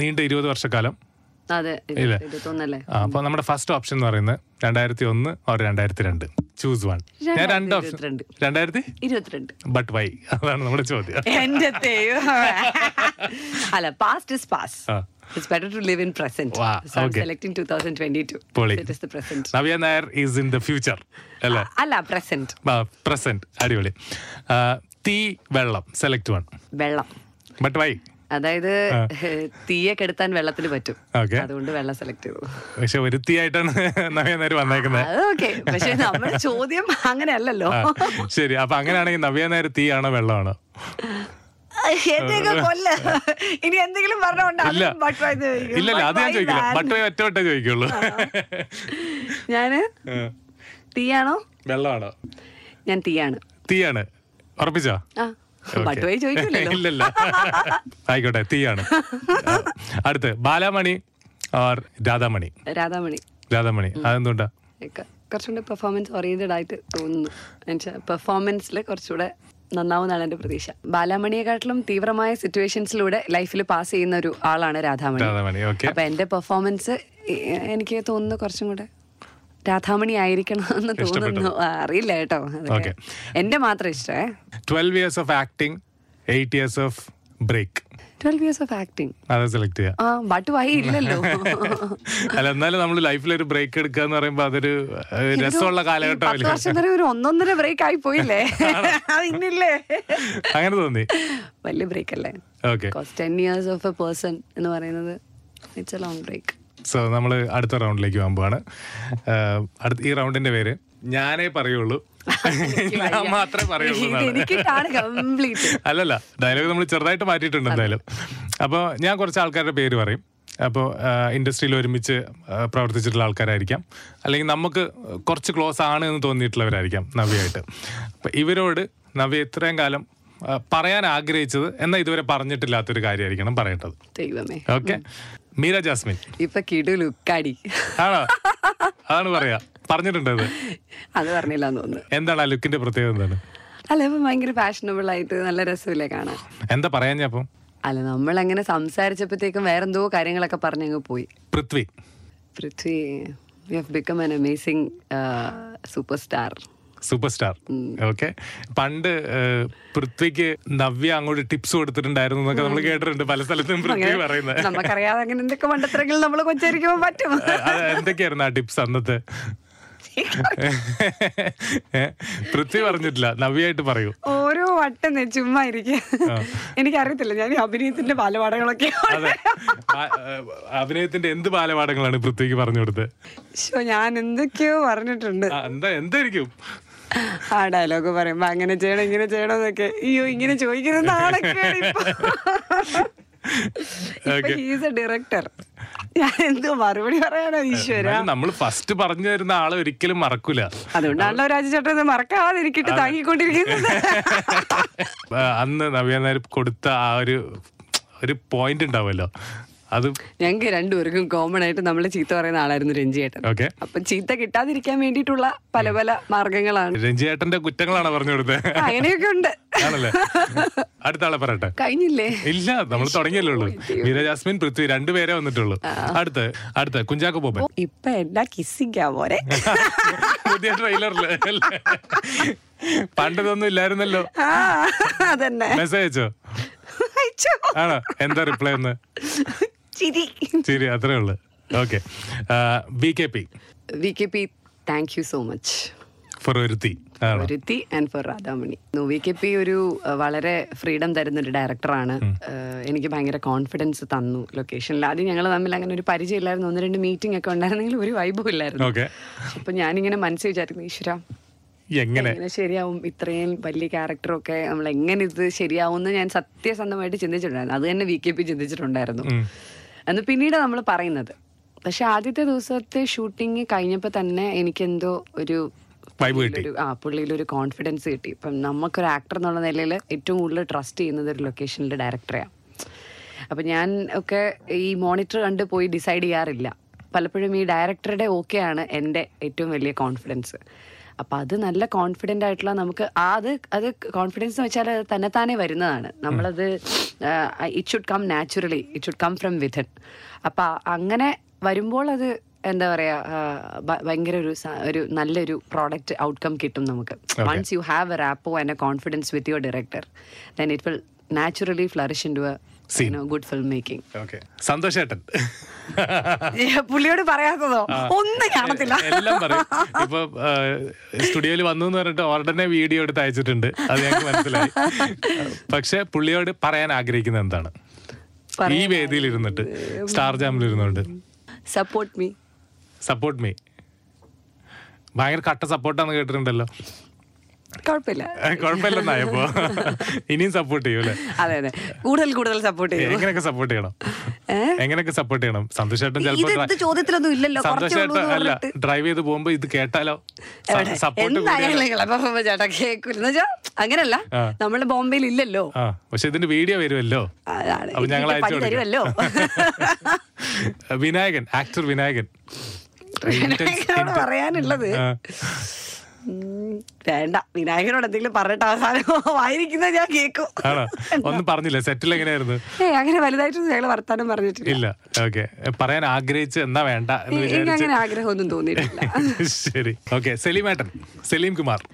നീണ്ട ഇരുപത് വർഷക്കാലം. അതെ ഇല്ലേ? അപ്പൊ നമ്മുടെ ഫസ്റ്റ് ഓപ്ഷൻ എന്ന് പറയുന്നത് രണ്ടായിരത്തി ഒന്ന് ഓർ രണ്ടായിരത്തി രണ്ട് ചൂസ് വൺ ഞാൻ രണ്ട് ഓപ്ഷൻ. രണ്ടായിരത്തി? ഇരുപത്തിരണ്ട്. ബട്ട് വൈ അതാണ് നമ്മുടെ ചോദ്യം. എന്റെ. അല്ല past is pass It's better better to live in present So okay. Selecting two thousand twenty two is it present. Navya present is in is in the future അല്ലേ അല്ല present present അടിപൊളി. തീ വെള്ളം സെലക്ട് വൺ വെള്ളം. But why അതായത് തീയെ കെടുത്താൻ വെള്ളത്തിൽ പറ്റും. അതുകൊണ്ട് വെള്ളം സെലക്ട് ചെയ്തു. പക്ഷെ ഒരു തീ ആയിട്ടാണ് നവ്യ നായർ വന്നേക്കുന്നത് ഓക്കെ പക്ഷെ നമ്മുടെ [laughs] ചോദ്യം അങ്ങനെയല്ലല്ലോ. ശരി. അപ്പൊ അങ്ങനെയാണെങ്കിൽ നവ്യ നായർ തീയാണോ ആണോ വെള്ളമാണോ ഇനി എന്തെങ്കിലും പറഞ്ഞോണ്ട് ഇല്ല. ഇല്ല ഇല്ല അത് ഞാൻ ചോദിക്കില്ല. ബട്ട് വൈ ഒറ്റ വട്ടേ ചോദിക്കുള്ളൂ. ഞാൻ തീയാണോ? വെള്ളമാണോ? ഞാൻ തീയാണ്. തീയാണ്. ഉറപ്പിച്ചോ? ചോദിക്കില്ലല്ലോ. [laughs] ഇല്ലല്ല. ആയിക്കോട്ടെ തീയാണ്. അടുത്ത് ബാലാമണി ഓർ രാധാമണി? രാധാമണി. രാധാമണി. അതെന്തുകൊണ്ടാ? കുറച്ചുകൂടെ പെർഫോമൻസ് ഓറിയന്റഡ് ആയിട്ട് തോന്നുന്നു. എന്നുവെച്ചാൽ പെർഫോമൻസിൽ കുറച്ചുകൂടെ നന്നാവുന്നതാണ് എന്റെ പ്രതീക്ഷ. ബാലാമണിയെക്കാട്ടിലും തീവ്രമായ സിറ്റുവേഷൻസിലൂടെ ലൈഫിൽ പാസ് ചെയ്യുന്ന ഒരു ആളാണ് രാധാമണി. അപ്പൊ എന്റെ പെർഫോമൻസ് എനിക്ക് തോന്നുന്നു കുറച്ചും കൂടെ രാധാമണി ആയിരിക്കണം എന്ന് തോന്നുന്നു. അറിയില്ല കേട്ടോ. എന്റെ മാത്രം ഇഷ്ടമേ. Twelve years of acting eight years of break twelve years of acting അത് സെലക്ട് ചെയ്യാം. ആ ബട്ട് വൈ ഇല്ലല്ലോ. [laughs] അല്ല എന്നാലും നമ്മൾ ലൈഫിൽ ഒരു ബ്രേക്ക് എടുക്കുക എന്ന് പറയുമ്പോൾ അതൊരു രസമുള്ള വർഷം വരെ ഒരു ഒന്നൊന്നര ബ്രേക്ക് ആയി പോയില്ലേ? അങ്ങനെ തോന്നി. വലിയ ബ്രേക്ക് അല്ലേ? Okay ten years of a person എന്ന് പറയുന്നത് it's a long break so നമ്മൾ അടുത്ത റൗണ്ടിലേക്ക് പോകുമ്പോഴാണ് അടുത്ത ഈ റൗണ്ടിന്റെ പേര് ഞാനേ പറയുള്ളൂ. ഞാൻ മാത്രമേ പറയുള്ളൂ അല്ലല്ല ഡയലോഗ് നമ്മൾ ചെറുതായിട്ട് മാറ്റിയിട്ടുണ്ട് എന്തായാലും. അപ്പോൾ ഞാൻ കുറച്ച് ആൾക്കാരുടെ പേര് പറയും. അപ്പോൾ ഇൻഡസ്ട്രിയിൽ ഒരുമിച്ച് പ്രവർത്തിച്ചിട്ടുള്ള ആൾക്കാരായിരിക്കാം. അല്ലെങ്കിൽ നമുക്ക് കുറച്ച് ക്ലോസ് ആണ് എന്ന് തോന്നിയിട്ടുള്ളവരായിരിക്കാം നവ്യയായിട്ട്. അപ്പം ഇവരോട് നവ്യ ഇത്രയും കാലം പറയാൻ ആഗ്രഹിച്ചത് എന്നാൽ ഇതുവരെ പറഞ്ഞിട്ടില്ലാത്തൊരു കാര്യമായിരിക്കണം പറയേണ്ടത്. ഓക്കെ? മീര ജാസ്മിൻ. ഇപ്പൊ കിടു ലുക്കാടി. ആണോ? അതാണ് പറയാ. പറഞ്ഞിട്ടുണ്ട് അത്. അത് പറഞ്ഞില്ല തോന്നുന്നു. എന്താണ് ആ ലുക്കിന്റെ പ്രത്യേകത എന്താണ്? അല്ല ഇപ്പൊ ഭയങ്കര ഫാഷനബിൾ ആയിട്ട് നല്ല രസമില്ലേ കാണാൻ? എന്താ പറയാൻ ഞാൻ അപ്പം? അല്ല നമ്മൾ അങ്ങനെ സംസാരിച്ചപ്പോഴത്തേക്കും വേറെന്തോ കാര്യങ്ങളൊക്കെ പറഞ്ഞങ്ങ് പോയി. Prithvi. Prithvi we have become an amazing superstar superstar okay? പണ്ട് പൃഥ്വിക്ക് നവ്യ അങ്ങോട്ട് ടിപ്സ് കൊടുത്തിട്ടുണ്ടായിരുന്നു എന്നൊക്കെ നമ്മൾ കേട്ടിട്ടുണ്ട് പല സ്ഥലത്തും പൃഥ്വി പറയുന്നത്. നമുക്കറിയാതെ അങ്ങനെ എന്തൊക്കെ മണ്ടത്തരങ്ങൾ നമ്മൾ പറ്റും. എന്തൊക്കെയായിരുന്നു ആ ടിപ്സ് അന്നത്തെ? പൃഥ്വി പറഞ്ഞിട്ടില്ല. നവ്യായിട്ട് പറയൂ. ഓരോ വട്ടം ചുമ്മാ ഇരിക്കുക എനിക്കറിയത്തില്ല ഞാൻ അഭിനയത്തിന്റെ ബാലപാഠങ്ങളൊക്കെ അഭിനയത്തിന്റെ എന്ത് ബാലപാഠങ്ങളാണ് പൃഥ്വിക്ക് പറഞ്ഞു കൊടുത്തത്? ഞാൻ എന്തൊക്കെയോ പറഞ്ഞിട്ടുണ്ട്. എന്താ എന്തായിരിക്കും? ആ ഡയലോഗ് പറയുമ്പോ അങ്ങനെ ചെയ്യണം ഇങ്ങനെ ചെയ്യണം എന്നൊക്കെ. അയ്യോ ഇങ്ങനെ ചോദിക്കുന്ന നാളൊക്കെയാണ് എ ഡയറക്ടർ ഞാൻ എന്തോ മറുപടി പറയാനോ ഈശ്വര? നമ്മൾ ഫസ്റ്റ് പറഞ്ഞു തരുന്ന ആളെ ഒരിക്കലും മറക്കൂല. അതുകൊണ്ടാണല്ലോ രാജചേട്ടൻ മറക്കാതിരിക്കട്ട് താങ്ങിക്കൊണ്ടിരിക്കുന്നത്. [laughs] അന്ന് നവ്യ നായർ കൊടുത്ത ആ ഒരു ഒരു പോയിന്റ് ഉണ്ടാവുമല്ലോ അത് ഞങ്ങൾക്ക് രണ്ടുപേർക്കും കോമൺ ആയിട്ട് നമ്മൾ ചീത്ത പറയുന്ന ആളായിരുന്നു രഞ്ജിയേട്ടൻ ഓക്കെ. അപ്പൊ ചീത്ത കിട്ടാതിരിക്കാൻ വേണ്ടിയിട്ടുള്ള പല പല മാർഗങ്ങളാണ്. രഞ്ജിയേട്ടന്റെ കുറ്റങ്ങളാണ് പറഞ്ഞു കൊടുത്തത് അങ്ങനെയൊക്കെ ഉണ്ട്. ആണല്ലേ? അടുത്ത ആളെ പറയട്ടെ. കഴിഞ്ഞില്ലേ? ഇല്ല നമ്മൾ തുടങ്ങിയല്ലേ ഉള്ളൂ. മീര ജാസ്മിൻ പൃഥ്വി രണ്ടുപേരെ വന്നിട്ടുള്ളൂ. അടുത്ത് അടുത്ത് കുഞ്ചാക്കോ ബോബൻ. ഇപ്പൊ എല്ലാ കിസ്സിക്കാ പോരെ പുതിയ ട്രെയിലറിൽ പണ്ടതൊന്നും ഇല്ലായിരുന്നല്ലോ. അതന്നെ. മെസ്സേജ് അയച്ചോ. ആണോ? എന്താ റിപ്ലൈ ഒന്ന് [laughs] ചിരി. ചിരി അത്രേ ഉള്ളു. Okay V K P V K P thank you so much for Oruthee. Oruthee and for Radhamani. V K P ഒരു വളരെ ഫ്രീഡം തരുന്ന ഒരു ഡയറക്ടറാണ് എനിക്ക് ഭയങ്കര കോൺഫിഡൻസ് തന്നു ലൊക്കേഷനിൽ ആദ്യം ഞങ്ങൾ തമ്മിൽ അങ്ങനെ ഒരു പരിചയം ഇല്ലായിരുന്നു. ഒന്ന് രണ്ട് മീറ്റിംഗ് ഒക്കെ ഉണ്ടായിരുന്നെങ്കിൽ ഒരു വൈബും ഇല്ലായിരുന്നു. ഓക്കെ അപ്പൊ ഞാനിങ്ങനെ മനസ്സിൽ വിചാരിക്കുന്നു ഈശ്വര എങ്ങനെ? എങ്ങനെ ശരിയാവും? ഇത്രയും വലിയ ക്യാരക്ടറൊക്കെ നമ്മൾ എങ്ങനെ ഇത് ശരിയാവും എന്ന് ഞാൻ സത്യസന്ധമായിട്ട് ചിന്തിച്ചിട്ടുണ്ടായിരുന്നു. അത് തന്നെ വി കെ പി ചിന്തിച്ചിട്ടുണ്ടായിരുന്നു. എന്ന് പിന്നീട് നമ്മൾ പറയുന്നത്. പക്ഷെ ആദ്യത്തെ ദിവസത്തെ ഷൂട്ടിങ് കഴിഞ്ഞപ്പോൾ തന്നെ എനിക്കെന്തോ ഒരു ആ പുള്ളിയിൽ ഒരു കോൺഫിഡൻസ് കിട്ടി. ഇപ്പം നമുക്കൊരു ആക്ടർ എന്നുള്ള നിലയിൽ ഏറ്റവും കൂടുതൽ ട്രസ്റ്റ് ചെയ്യുന്നത് ഒരു ലൊക്കേഷനിലെ ഡയറക്ടറെയാണ് അപ്പം ഞാൻ ഒക്കെ ഈ മോണിറ്റർ കണ്ട് പോയി ഡിസൈഡ് ചെയ്യാറില്ല. പലപ്പോഴും ഈ ഡയറക്ടറുടെ ഓക്കെയാണ് എന്റെ ഏറ്റവും വലിയ കോൺഫിഡൻസ് അപ്പം അത് നല്ല കോൺഫിഡന്റ് ആയിട്ടുള്ള നമുക്ക് ആ അത് അത് കോൺഫിഡൻസ് എന്ന് വെച്ചാൽ അത് താനേ വരുന്നതാണ്. നമ്മളത് it should come naturally it should come from within അപ്പം അങ്ങനെ വരുമ്പോൾ അത് എന്താ പറയാ ഭയങ്കര ഒരു ഒരു നല്ലൊരു പ്രോഡക്റ്റ് ഔട്ട്കം കിട്ടും നമുക്ക്. Once you have a rapport and a confidence with your director then it will naturally flourish into. Good film making okay സന്തോഷേട്ടൻ പുള്ളിയോട് പറയാത്തതോ? ഒന്നും കാണത്തില്ല. എല്ലാം പറയും. ഇപ്പൊ സ്റ്റുഡിയോയിൽ വന്നു എന്ന് പറഞ്ഞിട്ട് ഉടനെ വീഡിയോ എടുത്ത് അയച്ചിട്ടുണ്ട്. അത് ഞങ്ങൾക്ക് മനസ്സിലായി. പക്ഷെ പുള്ളിയോട് പറയാൻ ആഗ്രഹിക്കുന്നത് എന്താണ്? ഈ വേദിയിൽ ഇരുന്നിട്ട് സ്റ്റാർ ജാമിൽ ഇരുന്നുകൊണ്ട് സപ്പോർട്ട് മീ സപ്പോർട്ട് മീ ഭയങ്കര കട്ട സപ്പോർട്ടാന്ന് കേട്ടിട്ടുണ്ടല്ലോ. കുഴപ്പമില്ല. കുഴപ്പമില്ലെന്നായപ്പോ. ഇനിയും സപ്പോർട്ട് ചെയ്യൂല്ലേ? അതെ അതെ. കൂടുതൽ കൂടുതൽ സപ്പോർട്ട് ചെയ്യും. എങ്ങനെയൊക്കെ സപ്പോർട്ട് ചെയ്യണം? എങ്ങനെയൊക്കെ സപ്പോർട്ട് ചെയ്യണം? സന്തോഷേട്ടൻ ഇത് ചോദ്യത്തിലൊന്നും ഇല്ലല്ലോ. സന്തോഷേട്ടൻ അല്ല ഡ്രൈവ് ചെയ്ത് പോകുമ്പോ ഇത് കേട്ടാലോ? സപ്പോർട്ട് ചേട്ടാ കേൾക്കൂല എന്ന് അങ്ങനല്ല. നമ്മൾ ബോംബെയിൽ ഇല്ലല്ലോ. പക്ഷെ ഇതിന്റെ വീഡിയോ വരുമല്ലോ. അപ്പൊ ഞങ്ങൾ അയച്ചു തരുമല്ലോ. വിനായകൻ ആക്ടർ വിനായകൻ. വിനായകനോട് പറയാനുള്ളത്. വേണ്ട. വിനായകനോട് എന്തെങ്കിലും പറഞ്ഞിട്ട് അവസാനം വായിരിക്കുന്നത് ഞാൻ കേൾക്കും ഒന്നും പറഞ്ഞില്ല. സെറ്റിൽ എങ്ങനെയായിരുന്നു? ഏ അങ്ങനെ വലുതായിട്ടൊന്നും ഞങ്ങൾ വർത്താനം പറഞ്ഞിട്ടില്ല. ഇല്ല. ഓക്കെ. പറയാൻ ആഗ്രഹിച്ച് എന്നാ വേണ്ട എന്ന് അങ്ങനെ ആഗ്രഹമൊന്നും തോന്നിയിട്ടില്ല. ശരി. ഓക്കെ. സലീമേട്ടൻ. Salim Kumar.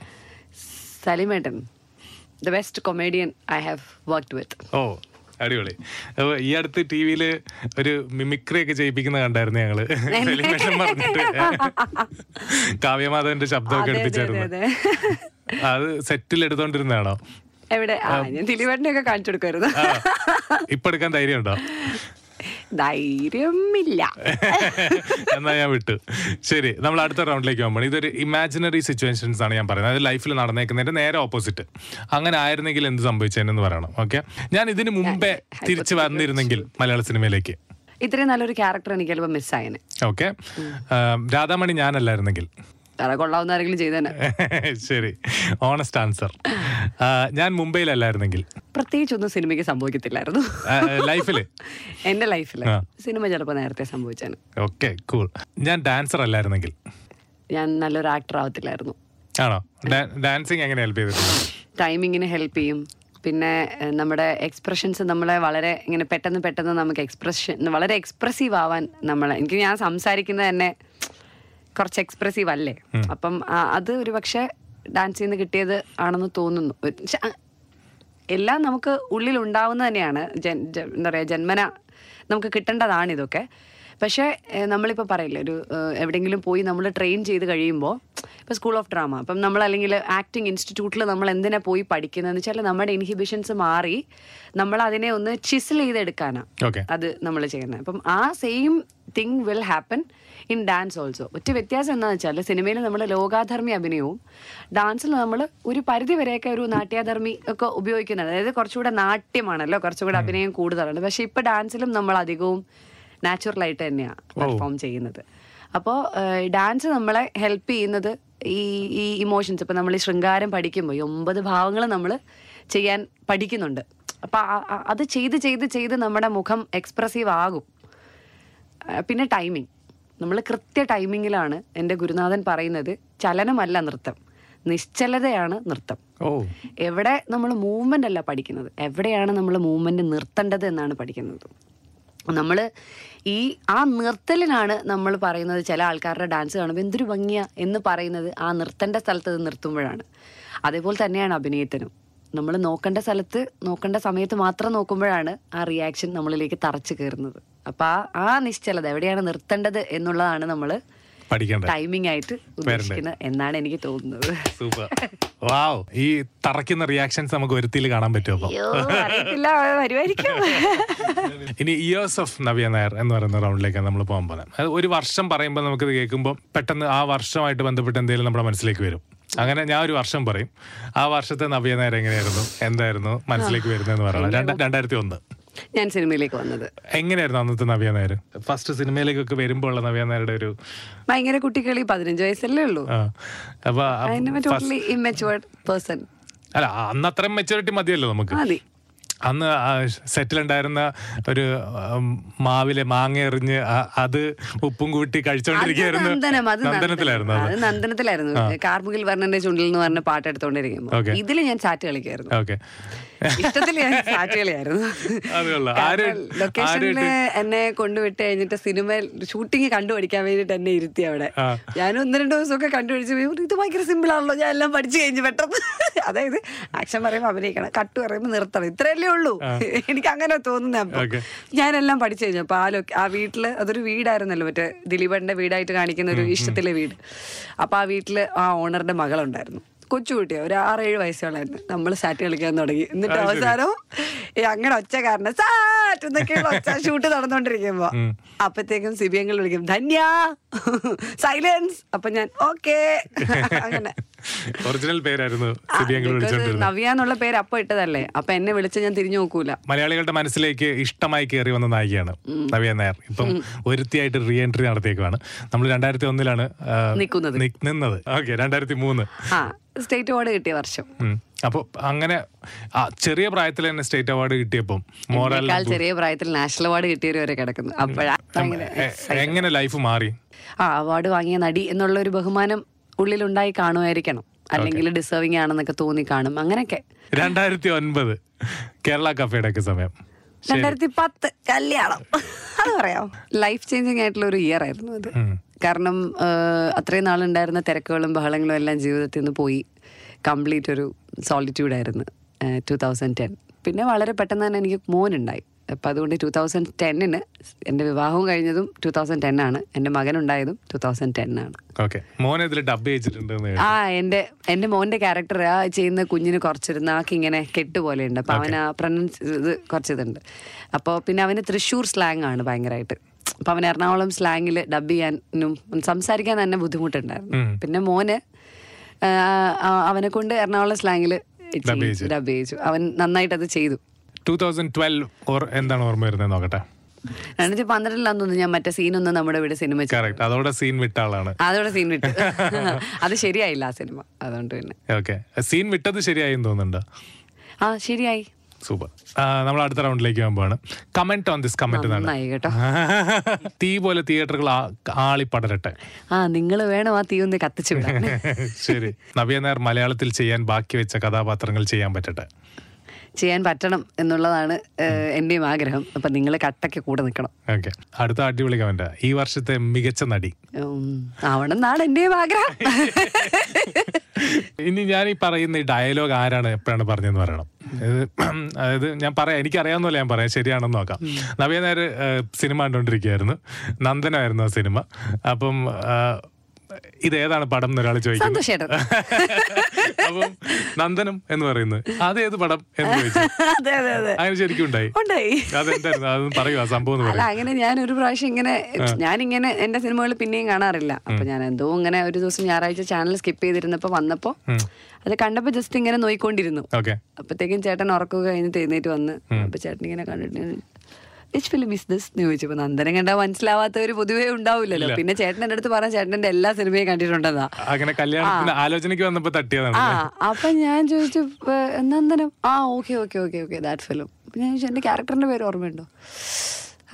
സലീമേട്ടൻ. The best comedian I have worked with ഓ. അടിപൊളി. അപ്പൊ ഈ അടുത്ത് ടി വിയിൽ ഒരു മിമിക്രി ഒക്കെ ചെയ്യിപ്പിക്കുന്ന കണ്ടായിരുന്നു ഞങ്ങൾ. സെലിബ്രേഷൻ പറഞ്ഞിട്ട്. കാവ്യമാധവന്റെ ശബ്ദമൊക്കെ എടുപ്പിച്ചായിരുന്നു. അത്. സെറ്റിൽ എടുത്തോണ്ടിരുന്നാണോ എവിടെ? ദിലീപേട്ടനെ ഒക്കെ കാണിച്ചു കൊടുക്കായിരുന്നു ഇപ്പൊ എടുക്കാൻ ധൈര്യം ഇല്ല [laughs] എന്നാ ഞാൻ വിട്ടു. ശരി നമ്മൾ അടുത്ത റൗണ്ടിലേക്ക് പോകുമ്പോൾ ഇതൊരു ഇമാജിനറി സിറ്റുവേഷൻസ് ആണ് ഞാൻ പറയുന്നത്. അത് ലൈഫിൽ നടന്നേക്കുന്നതിന്റെ നേരെ ഓപ്പോസിറ്റ് അങ്ങനെ ആയിരുന്നെങ്കിൽ എന്ത് സംഭവിച്ചതെന്ന് പറയണം ഓക്കെ ഞാൻ ഇതിന് മുമ്പേ തിരിച്ചു വന്നിരുന്നെങ്കിൽ മലയാള സിനിമയിലേക്ക്. ഇത്രയും നല്ലൊരു ക്യാരക്ടർ എനിക്ക് ചിലപ്പോൾ മിസ്സായനെ ഓക്കെ രാധാമണി ഞാനല്ലായിരുന്നെങ്കിൽ. തറ കൊള്ളാവുന്ന ആരെങ്കിലും ചെയ്തേനെ. [laughs] ശരി. ഓണസ്റ്റ് ആൻസർ ഞാൻ മുംബൈയിലല്ലായിരുന്നെങ്കിൽ. പ്രത്യേകിച്ചൊന്നും സിനിമയ്ക്ക് സംഭവിക്കത്തില്ലായിരുന്നു. ലൈഫിൽ? [laughs] എന്റെ ലൈഫിൽ. സിനിമ ചിലപ്പോൾ നേരത്തെ സംഭവിച്ചാണ് ഓക്കെ കൂൾ ഞാൻ ഡാൻസർ അല്ലായിരുന്നെങ്കിൽ? ഞാൻ നല്ലൊരു ആക്ടർ ആവത്തില്ലായിരുന്നു. ആണോ? ഡാൻസിങ് എങ്ങനെ ഹെൽപ്പ് ചെയ്തിട്ടുണ്ട് ടൈമിങ്ങിന് ഹെൽപ്പ് ചെയ്യും. പിന്നെ നമ്മുടെ എക്സ്പ്രഷൻസ് നമ്മളെ വളരെ ഇങ്ങനെ പെട്ടെന്ന് പെട്ടെന്ന് നമുക്ക് എക്സ്പ്രഷൻ വളരെ എക്സ്പ്രസീവ് ആവാൻ നമ്മളെ എനിക്ക് ഞാൻ സംസാരിക്കുന്നത് തന്നെ കുറച്ച് എക്സ്പ്രസീവ് അല്ലേ? അപ്പം അത് ഒരു പക്ഷെ ഡാൻസിൽ നിന്ന് കിട്ടിയത് ആണെന്ന് തോന്നുന്നു. എല്ലാം നമുക്ക് ഉള്ളിൽ ഉണ്ടാവുന്ന തന്നെയാണ്. എന്താ പറയുക ജന്മന നമുക്ക് കിട്ടേണ്ടതാണ് ഇതൊക്കെ. പക്ഷേ നമ്മളിപ്പോൾ പറയില്ല ഒരു എവിടെയെങ്കിലും പോയി നമ്മൾ ട്രെയിൻ ചെയ്ത് കഴിയുമ്പോൾ ഇപ്പോൾ സ്കൂൾ ഓഫ് ഡ്രാമ അപ്പം നമ്മൾ അല്ലെങ്കിൽ ആക്ടിങ് ഇൻസ്റ്റിറ്റ്യൂട്ടിൽ നമ്മൾ എന്തിനാ പോയി പഠിക്കുന്നതെന്ന് വെച്ചാൽ നമ്മുടെ ഇൻഹിബിഷൻസ് മാറി നമ്മൾ അതിനെ ഒന്ന് ചിസിൽ ചെയ്തെടുക്കാനാണ് അത് നമ്മൾ ചെയ്യുന്നത്. അപ്പം ആ same thing will happen in dance also ഒറ്റ വ്യത്യാസം എന്താണെന്ന് വെച്ചാൽ സിനിമയിൽ നമ്മൾ ലോകാധർമ്മി അഭിനയവും ഡാൻസിൽ നമ്മൾ ഒരു പരിധി വരെയൊക്കെ ഒരു നാട്യാധർമ്മി ഒക്കെ ഉപയോഗിക്കുന്നുണ്ട് അതായത് കുറച്ചുകൂടെ നാട്യമാണല്ലോ കുറച്ചുകൂടെ അഭിനയം കൂടുതലാണ്. പക്ഷെ ഇപ്പൊ ഡാൻസിലും നമ്മൾ അധികവും നാച്ചുറൽ ആയിട്ട് തന്നെയാണ് പെർഫോം ചെയ്യുന്നത്. അപ്പോൾ ഡാൻസ് നമ്മളെ ഹെൽപ്പ് ചെയ്യുന്നത് ഈ ഈ ഇമോഷൻസ് ഇപ്പം നമ്മൾ ഈ ശൃംഗാരം പഠിക്കുമ്പോൾ ഈ ഒമ്പത് ഭാവങ്ങൾ നമ്മൾ ചെയ്യാൻ പഠിക്കുന്നുണ്ട്. അപ്പം അത് ചെയ്ത് ചെയ്ത് ചെയ്ത് നമ്മുടെ മുഖം എക്സ്പ്രസീവ് ആകും. പിന്നെ ടൈമിംഗ് നമ്മൾ കൃത്യ ടൈമിങ്ങിലാണ് എന്റെ ഗുരുനാഥൻ പറയുന്നത് ചലനമല്ല നൃത്തം നിശ്ചലതയാണ് നൃത്തം. ഓ. എവിടെ നമ്മൾ മൂവ്മെന്റ് അല്ല പഠിക്കുന്നത് എവിടെയാണ് നമ്മൾ മൂവ്മെന്റ് നിർത്തേണ്ടത് എന്നാണ് പഠിക്കുന്നത്. നമ്മൾ ഈ ആ നിർത്തലിനാണ് നമ്മൾ പറയുന്നത് ചില ആൾക്കാരുടെ ഡാൻസ് കാണുമ്പോൾ എന്തൊരു ഭംഗിയാ എന്ന് പറയുന്നത് ആ നിർത്തേണ്ട സ്ഥലത്ത് നിർത്തുമ്പോഴാണ്. അതേപോലെ തന്നെയാണ് അഭിനയത്തിനും. നമ്മൾ നോക്കേണ്ട സ്ഥലത്ത് നോക്കേണ്ട സമയത്ത് മാത്രം നോക്കുമ്പോഴാണ് ആ റിയാക്ഷൻ നമ്മളിലേക്ക് തറച്ചു കയറുന്നത് അപ്പൊ ആ ആ നിശ്ചലത എവിടെയാണ് നിർത്തേണ്ടത് എന്നുള്ളതാണ് നമ്മൾ ടൈമിംഗ് ആയിട്ട് ഉദ്ദേശിക്കുന്നത് എന്നാണ് എനിക്ക് തോന്നുന്നത്. സൂപ്പർ. വാവ്. ഈ തറയ്ക്കുന്ന റിയാക്ഷൻസ് നമുക്ക് ഒരുത്തിൽ കാണാൻ പറ്റും അപ്പൊ? അയ്യോ അറിയത്തില്ല. വരുമായിരിക്കും. ഇനി ഇയേഴ്സ് ഓഫ് നവ്യ നായർ എന്ന് പറയുന്ന റൗണ്ടിലേക്കാണ് നമ്മൾ പോകാൻ പോകുന്നത്. ഒരു വർഷം പറയുമ്പോൾ നമുക്കിത് കേൾക്കുമ്പോൾ പെട്ടെന്ന് ആ വർഷമായിട്ട് ബന്ധപ്പെട്ട് എന്തെങ്കിലും നമ്മുടെ മനസ്സിലേക്ക് വരും. അങ്ങനെ ഞാൻ ഒരു വർഷം പറയും. ആ വർഷത്തെ നവ്യ നേരം എങ്ങനെയായിരുന്നു? എന്തായിരുന്നു? മനസ്സിലേക്ക് വരുന്നതെന്ന് പറയണം. രണ്ട് രണ്ടായിരത്തി ഒന്ന് ഞാൻ സിനിമയിലേക്ക് വന്നത്. എങ്ങനെയായിരുന്നു അന്നത്തെ നവ്യ നായർ ഫസ്റ്റ് സിനിമയിലേക്കൊക്കെ വരുമ്പോൾ ഉള്ള നവ്യ നായരുടെ ഒരു ഭയങ്കര കുട്ടികളി പതിനഞ്ച് വയസ്സല്ലേ ഉള്ളൂ. അപ്പൊ അല്ല അന്ന് അത്രയും മെച്ചൂരിറ്റി മതിയല്ലോ നമുക്ക്. അന്ന് സെറ്റിൽ ഉണ്ടായിരുന്ന ഒരു മാവിലെ മാങ്ങ എറിഞ്ഞ് അത് ഉപ്പും കൂട്ടി കഴിച്ചോണ്ടിരിക്കുന്നു നന്ദനത്തിലായിരുന്നു നന്ദനം. അത് അത്. നന്ദനത്തിലായിരുന്നു. കാർമുകിൽ വർണന്റെ ചുണ്ടിൽ എന്ന് പറഞ്ഞ പാട്ട് എടുത്തോണ്ടിരിക്കുന്നു ഇതിൽ ഞാൻ ചാറ്റ് കളിക്കായിരുന്നു. ഓക്കെ. ഇഷ്ടത്തിൽ ഞാൻ സാറ്റ് കളിയായിരുന്നു അത് കൊള്ളാം. ലൊക്കേഷനിൽ എന്നെ കൊണ്ടുവിട്ട് കഴിഞ്ഞിട്ട് സിനിമ ഷൂട്ടിങ് കണ്ടുപഠിക്കാൻ വേണ്ടിട്ട് എന്നെ ഇരുത്തി അവിടെ. ഞാൻ ഒന്ന് രണ്ട് ദിവസമൊക്കെ കണ്ടുപിടിച്ച് ഇത് ഭയങ്കര സിമ്പിൾ ആണല്ലോ. ഞാൻ എല്ലാം പഠിച്ചു കഴിഞ്ഞു പെട്ടെന്ന്. [laughs] അതായത് ആക്ഷൻ പറയുമ്പോൾ അഭിനയിക്കണം. കട്ട് പറയുമ്പോൾ നിർത്തണം. ഇത്രയല്ലേ ഉള്ളൂ. എനിക്ക് അങ്ങനെ തോന്നുന്ന അപ്പൊ. ഞാനെല്ലാം പഠിച്ചു കഴിഞ്ഞു. അപ്പൊ ആ ലൊക്കെ ആ വീട്ടിൽ അതൊരു വീടായിരുന്നല്ലോ. മറ്റേ ദിലീപന്റെ വീടായിട്ട് കാണിക്കുന്ന ഒരു ഇഷ്ടത്തിലെ വീട്. അപ്പൊ ആ വീട്ടിൽ ആ ഓണറിന്റെ മകളുണ്ടായിരുന്നു. കൊച്ചുകുട്ടിയാ ഒരു ആറേഴ് വയസ്സുകളായിരുന്നു നമ്മൾ സാറ്റ് കളിക്കാൻ തുടങ്ങി. എന്നിട്ട് അവസാനം ഈ അങ്ങനെ ഒച്ച കാരണം സാറ്റ് എന്നൊക്കെയുള്ള ഒച്ച ഷൂട്ട് നടന്നുകൊണ്ടിരിക്കുമ്പോ അപ്പത്തേക്കും സിബിയങ്ങൾ വിളിക്കും ധന്യ [laughs] സൈലൻസ് അപ്പൊ ഞാൻ ഓക്കേ. [laughs] അങ്ങനെ. ഒറിജിനൽ പേരായിരുന്നു നവ്യ എന്നുള്ള പേര് അപ്പൊ ഇട്ടതല്ലേ? അപ്പൊ എന്നെ വിളിച്ച് ഞാൻ തിരിഞ്ഞു നോക്കൂല. മലയാളികളുടെ മനസ്സിലേക്ക് ഇഷ്ടമായി കയറി വന്ന നായികയാണ് നവ്യ നായർ. ഇപ്പം ഒരുത്തിയായിട്ട് റീ എൻട്രി നടത്തിയേക്കുവാണ്. നമ്മൾ രണ്ടായിരത്തി ഒന്നിലാണ് നിൽക്കുന്നത്. നിന്നത്. ഓക്കെ രണ്ടായിരത്തി മൂന്ന് സ്റ്റേറ്റ് അവാർഡ് കിട്ടിയ വർഷം. അപ്പോൾ അപ്പൊ അങ്ങനെ ചെറിയ പ്രായത്തിൽ തന്നെ സ്റ്റേറ്റ് അവാർഡ് കിട്ടിയപ്പം മോറൽ ചെറിയ പ്രായത്തിൽ നാഷണൽ അവാർഡ് കിട്ടിയവരെ കിടക്കുന്നു. അപ്പോഴാണ് എങ്ങനെ ലൈഫ് മാറി? ആ അവാർഡ് വാങ്ങിയ നടി എന്നുള്ള ഒരു ബഹുമാനം ഉള്ളിലുണ്ടായി കാണുമായിരിക്കണം. അല്ലെങ്കിൽ ഡിസേർവിംഗ് ആണെന്നൊക്കെ തോന്നി കാണും. അങ്ങനെയൊക്കെ. രണ്ടായിരത്തി ഒൻപത് കേരള കഫേയുടെ സമയം. രണ്ടായിരത്തി പത്ത് കല്യാണം. അത് പറയാം ലൈഫ് ചേഞ്ചിങ് ആയിട്ടുള്ള ഒരു ഇയർ ആയിരുന്നു അത്. കാരണം അത്രയും നാളുണ്ടായിരുന്ന തിരക്കുകളും ബഹളങ്ങളും എല്ലാം ജീവിതത്തിൽ നിന്ന് പോയി. കംപ്ലീറ്റ് ഒരു സോളിറ്റ്യൂഡായിരുന്നു ടു ടൂ തൗസൻഡ് ടെൻ പിന്നെ വളരെ പെട്ടെന്ന് തന്നെ എനിക്ക് മോനുണ്ടായി. അപ്പം അതുകൊണ്ട് ടു തൗസൻഡ് ടെന്നിന് എന്റെ വിവാഹവും കഴിഞ്ഞതും ടു തൗസൻഡ് ടെൻ ആണ് എന്റെ മകനുണ്ടായതും ടു തൗസൻഡ് ടെൻ ആണ് ആ എന്റെ എന്റെ മോന്റെ ക്യാരക്ടർ ആ ചെയ്യുന്ന കുഞ്ഞിന് കുറച്ചൊരു നാക്ക് ഇങ്ങനെ കെട്ട് പോലെയുണ്ട് അപ്പം അവൻ ആ പ്രനൻസ് ഇത് കുറച്ചിതുണ്ട്. അപ്പോൾ പിന്നെ അവന് തൃശ്ശൂർ സ്ലാങ് ആണ് ഭയങ്കരമായിട്ട് അപ്പം അവൻ എറണാകുളം സ്ലാങ്ങിൽ ഡബ് ചെയ്യാനും സംസാരിക്കാൻ തന്നെ ബുദ്ധിമുട്ടുണ്ടായിരുന്നു. പിന്നെ മോന് അവനെ കൊണ്ട് എറണാകുളം സ്ലാങ്ങിൽ ഡബ് ചെയ്തു അവൻ നന്നായിട്ട് അത് ചെയ്തു. ടൂ തൗസൻഡ് ട്വൽവ് ഓർ എന്താണ് ഓർമ്മ വരുന്നത് നോക്കട്ടെ? രണ്ടായിരത്തി പന്ത്രണ്ടിലാന്ന് തോന്നുന്നു ഞാൻ മറ്റേ സീനൊന്നും നമ്മുടെ ഇവിടെ സിനിമ കറക്റ്റ് അതോടെ സീൻ വിട്ട ആളാണ്. അതോടെ സീൻ വിട്ടു. [laughs] അത് ശരിയായില്ല ആ സിനിമ. അതുകൊണ്ട് പിന്നെ. ഓക്കെ സീൻ വിട്ടത് ശരിയായി തോന്നുന്നുണ്ട്? ആ ശരിയായി. സൂപ്പർ നമ്മൾ അടുത്ത റൗണ്ടിലേക്ക് പോകുമ്പോഴാണ് കമന്റ് ഓൺ ദിസ് കമന്റ് തീ പോലെ തിയേറ്ററുകൾ ആളി പടരട്ടെ. ആ നിങ്ങൾ വേണം ആ തീ ഒന്ന് കത്തിച്ചു [laughs] ശരി. നവ്യ നായർ മലയാളത്തിൽ ചെയ്യാൻ ബാക്കി വെച്ച കഥാപാത്രങ്ങൾ ചെയ്യാൻ പറ്റട്ടെ. ചെയ്യാൻ പറ്റണം എന്നുള്ളതാണ് എന്റെയും ആഗ്രഹം. അപ്പൊ നിങ്ങൾ കട്ടയ്ക്ക് കൂടെ നിൽക്കണം ഓക്കെ. അടുത്ത അടിപൊളി കമന്റ്. ഈ വർഷത്തെ മികച്ച നടി. ആവണം എന്നാണ് എന്റെയും ആഗ്രഹം. [laughs] ഇനി ഞാൻ ഈ പറയുന്ന ഈ ഡയലോഗ് ആരാണ് എപ്പോഴാണ് പറഞ്ഞതെന്ന് പറയണം. [clears throat] അതായത് ഞാൻ പറയാം എനിക്കറിയാവുന്നല്ല ഞാൻ പറയാം. ശരിയാണെന്ന് നോക്കാം. നവ്യ നേരെ സിനിമ കണ്ടുകൊണ്ടിരിക്കുകയായിരുന്നു നന്ദനായിരുന്നു ആ സിനിമ. അപ്പം ഇത് ഏതാണ് പടം എന്നൊരാൾ ചോദിക്കുന്നു. സന്തോഷേട്ടൻ. [laughs] അപ്പം നന്ദനം എന്ന് പറയുന്നത്. അത് ഏത് പടം എന്ന് ചോദിച്ചു. അങ്ങനെ ശരിക്കും ഉണ്ടായി. ഉണ്ടായി. അതെന്തായിരുന്നു? അതൊന്ന് ആ സംഭവം അല്ല അങ്ങനെ ഞാൻ ഒരു പ്രാവശ്യം ഇങ്ങനെ ഞാനിങ്ങനെ എന്റെ സിനിമകൾ പിന്നെയും കാണാറില്ല. അപ്പൊ ഞാൻ എന്തോ ഇങ്ങനെ ഒരു ദിവസം ഞായറാഴ്ച ചാനൽ സ്കിപ്പ് ചെയ്തിരുന്നപ്പോ വന്നപ്പോ അത് കണ്ടപ്പോ ജസ്റ്റ് ഇങ്ങനെ നോയിക്കൊണ്ടിരുന്നു. അപ്പത്തേക്കും ചേട്ടൻ ഉറക്കുക കഴിഞ്ഞ് എഴുന്നേറ്റ് വന്ന്. അപ്പൊ ചേട്ടൻ ഇങ്ങനെ കണ്ടിട്ട് വിച്ച് ഫിലിം ഇസ് ദിസ് എന്ന് ചോദിച്ചപ്പോ നന്ദനം കണ്ടാൽ മനസ്സിലാവാത്തവര് പൊതുവേ ഉണ്ടാവില്ലല്ലോ. പിന്നെ ചേട്ടൻ എന്റെ അടുത്ത് പറഞ്ഞ ചേട്ടന്റെ എല്ലാ സിനിമയും കണ്ടിട്ടുണ്ടെന്നാ. അങ്ങനെ കല്യാണത്തിന് ആലോചനയ്ക്ക് വന്നപ്പോ തട്ടിയതാണ് ആ അപ്പൊ ഞാൻ ചോദിച്ചു "ഏ, നന്ദനം? ആ okay okay okay okay that film ഞാൻ ചോദിച്ചു എന്റെ ക്യാരക്ടറിന്റെ പേര് ഓർമ്മയുണ്ടോ?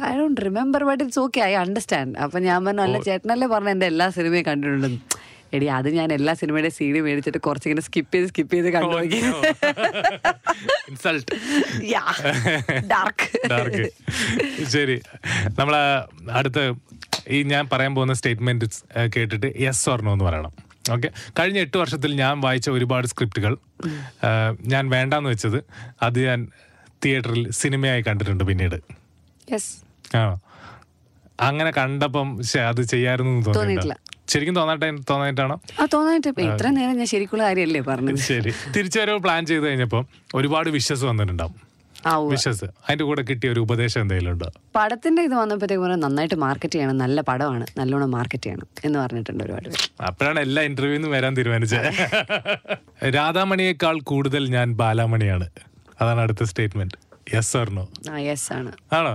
I don't remember but it's okay I understand അപ്പൊ ഞാൻ പറഞ്ഞു അല്ല ചേട്ടനല്ലേ പറഞ്ഞ എന്റെ എല്ലാ സിനിമയും കണ്ടിട്ടുണ്ടെന്ന്. എടി അത് ഞാൻ എല്ലാ സിനിമയുടെ സീഡി മേടിച്ചിട്ട് കുറച്ചിങ്ങനെ സ്കിപ്പ് ചെയ്ത് സ്കിപ്പ് ചെയ്ത് കണ്ടു ഇൻസൾട്ട് ഡാർക്ക് ഡാർക്ക് ശരി. നമ്മളെ അടുത്ത് ഈ ഞാൻ പറയാൻ പോകുന്ന സ്റ്റേറ്റ്മെന്റ് കേട്ടിട്ട് യെസ് ഓർണോ എന്ന് പറയണം. ഓക്കെ കഴിഞ്ഞ എട്ട് വർഷത്തിൽ ഞാൻ വായിച്ച ഒരുപാട് സ്ക്രിപ്റ്റുകൾ ഞാൻ വേണ്ടാന്ന് വെച്ചത് അത് ഞാൻ തിയേറ്ററിൽ സിനിമയായി കണ്ടിട്ടുണ്ട് പിന്നീട്. ആ അങ്ങനെ കണ്ടപ്പം അത് ചെയ്യായിരുന്നു തോന്നിയിട്ടില്ല തോന്നിയിട്ടില്ല. ശരിക്കും തോന്നട്ടെ തോന്നായിട്ടാണോ? ആ തോന്നായിട്ട് ഇപ്പൊ ഇത്ര നേരം ഞാൻ ശരിക്കുള്ള കാര്യമല്ലേ പറഞ്ഞത്. ശരി. തിരിച്ചുവരവ് പ്ലാൻ ചെയ്ത് കഴിഞ്ഞപ്പോൾ ഒരുപാട് വിശ്വസ് വന്നിട്ടുണ്ടാവും. വിശ്വസ് അതിന്റെ കൂടെ കിട്ടിയ ഒരു ഉപദേശം എന്തെങ്കിലും ഉണ്ടോ? പടത്തിന്റെ ഇത് വന്നപ്പോഴത്തേക്ക് പറഞ്ഞാൽ നന്നായിട്ട് മാർക്കറ്റ് ചെയ്യണം നല്ല പടമാണ് നല്ലോണം മാർക്കറ്റ് ചെയ്യണം എന്ന് പറഞ്ഞിട്ടുണ്ട് ഒരുപാട് അപ്പോഴാണ് എല്ലാ ഇന്റർവ്യൂന്ന് വരാൻ തീരുമാനിച്ചത്. [laughs] രാധാമണിയേക്കാൾ കൂടുതൽ ഞാൻ ബാലാമണിയാണ്. അതാണ് അടുത്ത സ്റ്റേറ്റ്മെന്റ് യെസ് ആണോ യെസ് ആണ്. ആണോ?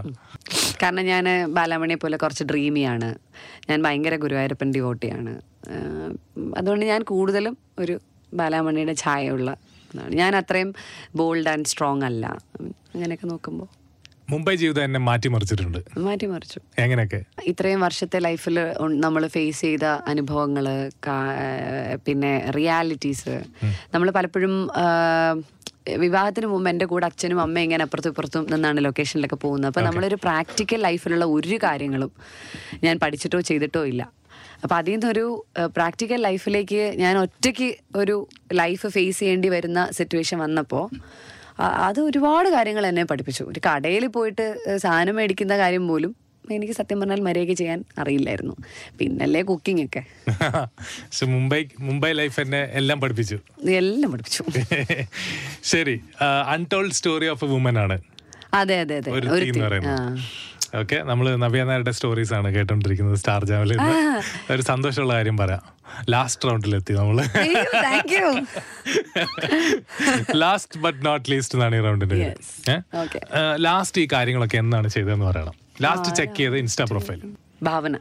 കാരണം ഞാൻ ബാലാമണിയെ പോലെ കുറച്ച് ഡ്രീമിയാണ് ഞാൻ ഭയങ്കര ഗുരുവായൂരപ്പൻ ഡിവോട്ടിയാണ് അതുകൊണ്ട് ഞാൻ കൂടുതലും ഒരു ബാലാമണിയുടെ ഛായയുള്ള ഇതാണ് ഞാൻ അത്രയും ബോൾഡ് ആൻഡ് സ്ട്രോങ് അല്ല. അങ്ങനെയൊക്കെ നോക്കുമ്പോൾ മുംബൈ ജീവിതം എന്നെ മാറ്റിമറിച്ചിട്ടുണ്ട്. മാറ്റിമറിച്ചു. എങ്ങനെയൊക്കെ? ഇത്രയും വർഷത്തെ ലൈഫിൽ നമ്മൾ ഫേസ് ചെയ്ത അനുഭവങ്ങൾ പിന്നെ റിയാലിറ്റീസ് നമ്മൾ പലപ്പോഴും വിവാഹത്തിന് മുമ്പ് എന്റെ കൂടെ അച്ഛനും അമ്മയും ഇങ്ങനെ അപ്പുറത്തും ഇപ്പുറത്തും നിന്നാണ് ലൊക്കേഷനിലൊക്കെ പോകുന്നത്. അപ്പോൾ നമ്മളൊരു പ്രാക്ടിക്കൽ ലൈഫിലുള്ള ഒരു കാര്യങ്ങളും ഞാൻ പഠിച്ചിട്ടോ ചെയ്തിട്ടോ ഇല്ല. അപ്പോൾ അതിൽ നിന്നൊരു പ്രാക്ടിക്കൽ ലൈഫിലേക്ക് ഞാൻ ഒറ്റയ്ക്ക് ഒരു ലൈഫ് ഫേസ് ചെയ്യേണ്ടി വരുന്ന സിറ്റുവേഷൻ വന്നപ്പോൾ അത് ഒരുപാട് കാര്യങ്ങൾ എന്നെ പഠിപ്പിച്ചു. ഒരു കടയിൽ പോയിട്ട് സാധനം മേടിക്കുന്ന കാര്യം പോലും എനിക്ക് സത്യം പറഞ്ഞാൽ മര്യാദയ്ക്ക് ചെയ്യാൻ അറിയില്ലായിരുന്നു. പിന്നല്ലേ കുക്കിംഗ് ഒക്കെ. മുംബൈ മുംബൈ ലൈഫ് എന്നെ എല്ലാം പഠിപ്പിച്ചു. എല്ലാം പഠിപ്പിച്ചു. [laughs] ശരി untold story of a woman ആണ്. അതെ അതെ അതെ. ഒരു. ഓക്കെ നമ്മൾ നവ്യനായരുടെ സ്റ്റോറീസ് ആണ് കേട്ടോണ്ടിരിക്കുന്നത് സ്റ്റാർ ജാമിൽ ഒരു സന്തോഷമുള്ള കാര്യം പറയാം. ലാസ്റ്റ് റൗണ്ടിലെത്തി നമ്മൾ. അയ്യോ, thank last but not least എന്നാണ് ഈ റൗണ്ടിന്റെ. ലാസ്റ്റ് ഈ കാര്യങ്ങളൊക്കെ എന്നാണ് ചെയ്തതെന്ന് പറയണം. ലാസ്റ്റ് ചെക്ക് ചെയ്ത് ഇൻസ്റ്റാ പ്രൊഫൈൽ ഭാവന.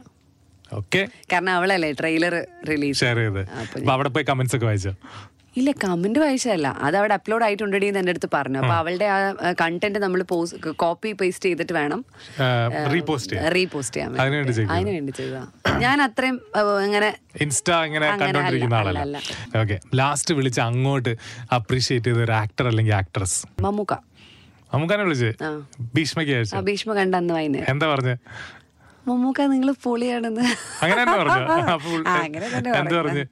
ഓക്കെ കാരണം അവളല്ലേ ട്രെയിലർ റിലീസ് ഷെയർ ചെയ്ത്. അപ്പൊ അവിടെ പോയി കമന്റ്സ് ഒക്കെ വായിച്ചോ? ഇല്ല കമന്റ് വായിച്ചതല്ല. അത് അവിടെ അപ്ലോഡ് ആയിട്ടുണ്ടെടി എന്ന് എന്റെ അടുത്ത് പറഞ്ഞു. അപ്പൊ അവളുടെ ആ കണ്ടന്റ് നമ്മൾ കോപ്പി പേസ്റ്റ് ചെയ്തിട്ട് വേണം. റീപോസ്റ്റ് റീപോസ്റ്റ് ചെയ്യാൻ. അതിനു വേണ്ടി ഞാൻ അത്രയും അങ്ങനെ ഇൻസ്റ്റാ ഇങ്ങനെ കണ്ടോണ്ടിരിക്കുന്ന ആളല്ല. ഓക്കെ ലാസ്റ്റ് വിളിച്ച് അങ്ങോട്ട് അപ്രീഷിയേറ്റ് ചെയ്ത ഒരു ആക്ടർ അല്ലെങ്കിൽ ആക്ട്രസ് മമ്മൂക്ക. നമുക്കാനെ വിളിച്ച്. ആ. ഭീഷ്മയ്ക്ക് ഭീഷ്മ കണ്ട അന്ന് വൈകുന്നേരം. എന്താ പറഞ്ഞ? മമ്മൂക്ക നിങ്ങൾ പൊളിയാണെന്ന്. അങ്ങനെ അങ്ങനെ പറഞ്ഞു?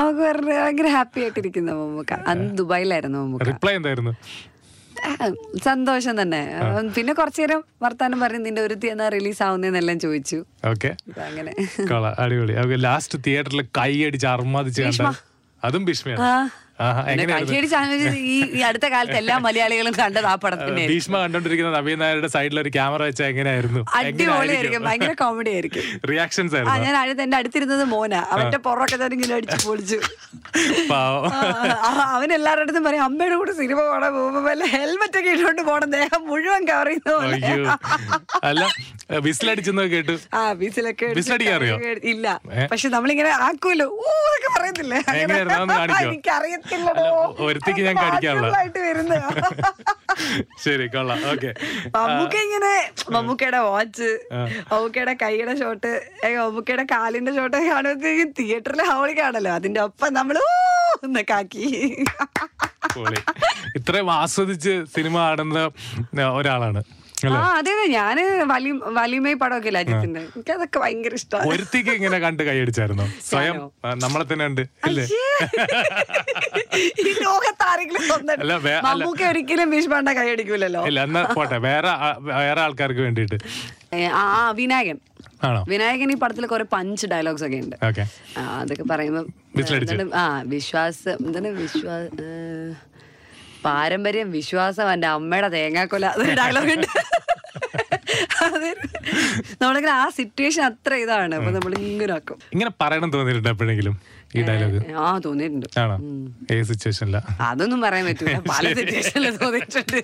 അവക്ക് പറഞ്ഞു ഭയങ്കര ഹാപ്പി ആയിട്ടിരിക്കുന്ന മമ്മൂക്ക. അന്ന് ദുബായിലായിരുന്നു മമ്മൂക്ക. റിപ്ലൈ എന്തായിരുന്നു? സന്തോഷം തന്നെ. പിന്നെ കുറച്ചു നേരം വർത്താനം പറഞ്ഞു നിന്റെ ഒരു എന്നാ റിലീസ് ആവുന്നതെന്നെല്ലാം ചോദിച്ചു. ഓക്കെ അങ്ങനെ. അടിപൊളി. ലാസ്റ്റ് തിയേറ്ററിൽ കൈ അടിച്ച് അർമാദിച്ച് അതും ഭീഷ്മയാണ്. ഈ അടുത്ത കാലത്ത് എല്ലാ മലയാളികളും കണ്ടത് ആ പടത്തിന്റെ ഭീഷ്മ കണ്ടോണ്ടിരിക്കുന്ന നവീൻ നായരുടെ സൈഡിൽ ഒരു ക്യാമറ വെച്ച എങ്ങനെയായിരുന്നു? അടിപൊളിയായിരിക്കും ഭയങ്കര കോമഡി ആയിരിക്കും. റിയാക്ഷൻസ് ആയിരുന്നു. ഞാൻ അടുത്ത് എന്റെ അടുത്തിരുന്നത് മോന. അവന്റെ പൊറൊക്കെ തന്നെ ഇങ്ങനെ അടിച്ചു പൊളിച്ചു. അവൻ എല്ലാവരുടെ അടുത്തും പറയും അമ്മയുടെ കൂടെ സിനിമ പോണ വല്ല ഹെൽമെറ്റ് ഒക്കെ ഇട്ടുകൊണ്ട് പോണം. ദേഹം മുഴുവൻ കവർ അല്ല വിസിലടിച്ചെന്നൊക്കെ കേട്ടു. ആ അറിയോ? ഇല്ല? പക്ഷെ നമ്മളിങ്ങനെ ആക്കുമല്ലോ. ഊ എന്നൊക്കെ പറയത്തില്ലേ അങ്ങനെ. ഒരുത്തിക്ക് ഞാൻ വരുന്നതാ. [laughs] ശരി കൊള്ളാം. ഓക്കെ. മമ്മൂക്ക ഇങ്ങനെ മമ്മൂക്കയുടെ വാച്ച് മമ്മൂക്കയുടെ കൈയുടെ ഷോട്ട് മമ്മൂക്കയുടെ കാലിന്റെ ഷോട്ട് കാണുമ്പോഴത്തേക്ക് തിയേറ്ററിൽ ഹൗളി കാണല്ലോ. അതിന്റെ ഒപ്പം നമ്മൾ കാക്കി. എന്നൊക്കെ ആക്കി ഇത്രയും ആസ്വദിച്ച് സിനിമ ആടുന്ന ഒരാളാണ്. ആ അതെ അതെ. ഞാൻ വലിയമേ പടമൊക്കെ ഇല്ല അജിത്തിന്റെ എനിക്ക് അതൊക്കെ ഭയങ്കര ഇഷ്ടമാണ് ഒരുത്തിക്ക് ഇങ്ങനെ കണ്ട് കൈയടിച്ചായിരുന്നു [laughs] സ്വയം നമ്മളെ തന്നെ ഉണ്ട് ഈ ലോകത്ത് ആരെങ്കിലും ഒരിക്കലും ഭീഷ്മണ്ട കൈയടിക്കൂലല്ലോ ഇല്ല എന്നാ പോട്ടെ. വേറെ വേറെ ആൾക്കാർക്ക് വേണ്ടിയിട്ട്. ആ വിനായകൻ. വിനായകൻ ഈ പടത്തിൽ കുറെ പഞ്ച് ഡയലോഗ്സ് ഒക്കെ ഉണ്ട്. അതൊക്കെ പറയുമ്പോ ആ വിശ്വാസം എന്താണ് വിശ്വാസ പാരമ്പര്യം വിശ്വാസം എന്റെ അമ്മയുടെ തേങ്ങാക്കൊല ഡയലോഗ് ഉണ്ട്. അത് നമ്മളിങ്ങനെ ആ സിറ്റുവേഷൻ അത്ര ഇതാണ്. അപ്പൊ നമ്മൾ ഇങ്ങനെ ആക്കും ഇങ്ങനെ പറയണം തോന്നിയിട്ടുണ്ട് എപ്പോഴെങ്കിലും ഈ ഡയലോഗ് ആ തോന്നിയിട്ടുണ്ട്. ആണോ? ഏത് സിറ്റുവേഷനില്ല അതൊന്നും പറയാൻ പറ്റില്ല [laughs] പല സിറ്റുവേഷനിലും തോന്നിയിട്ടുണ്ട്.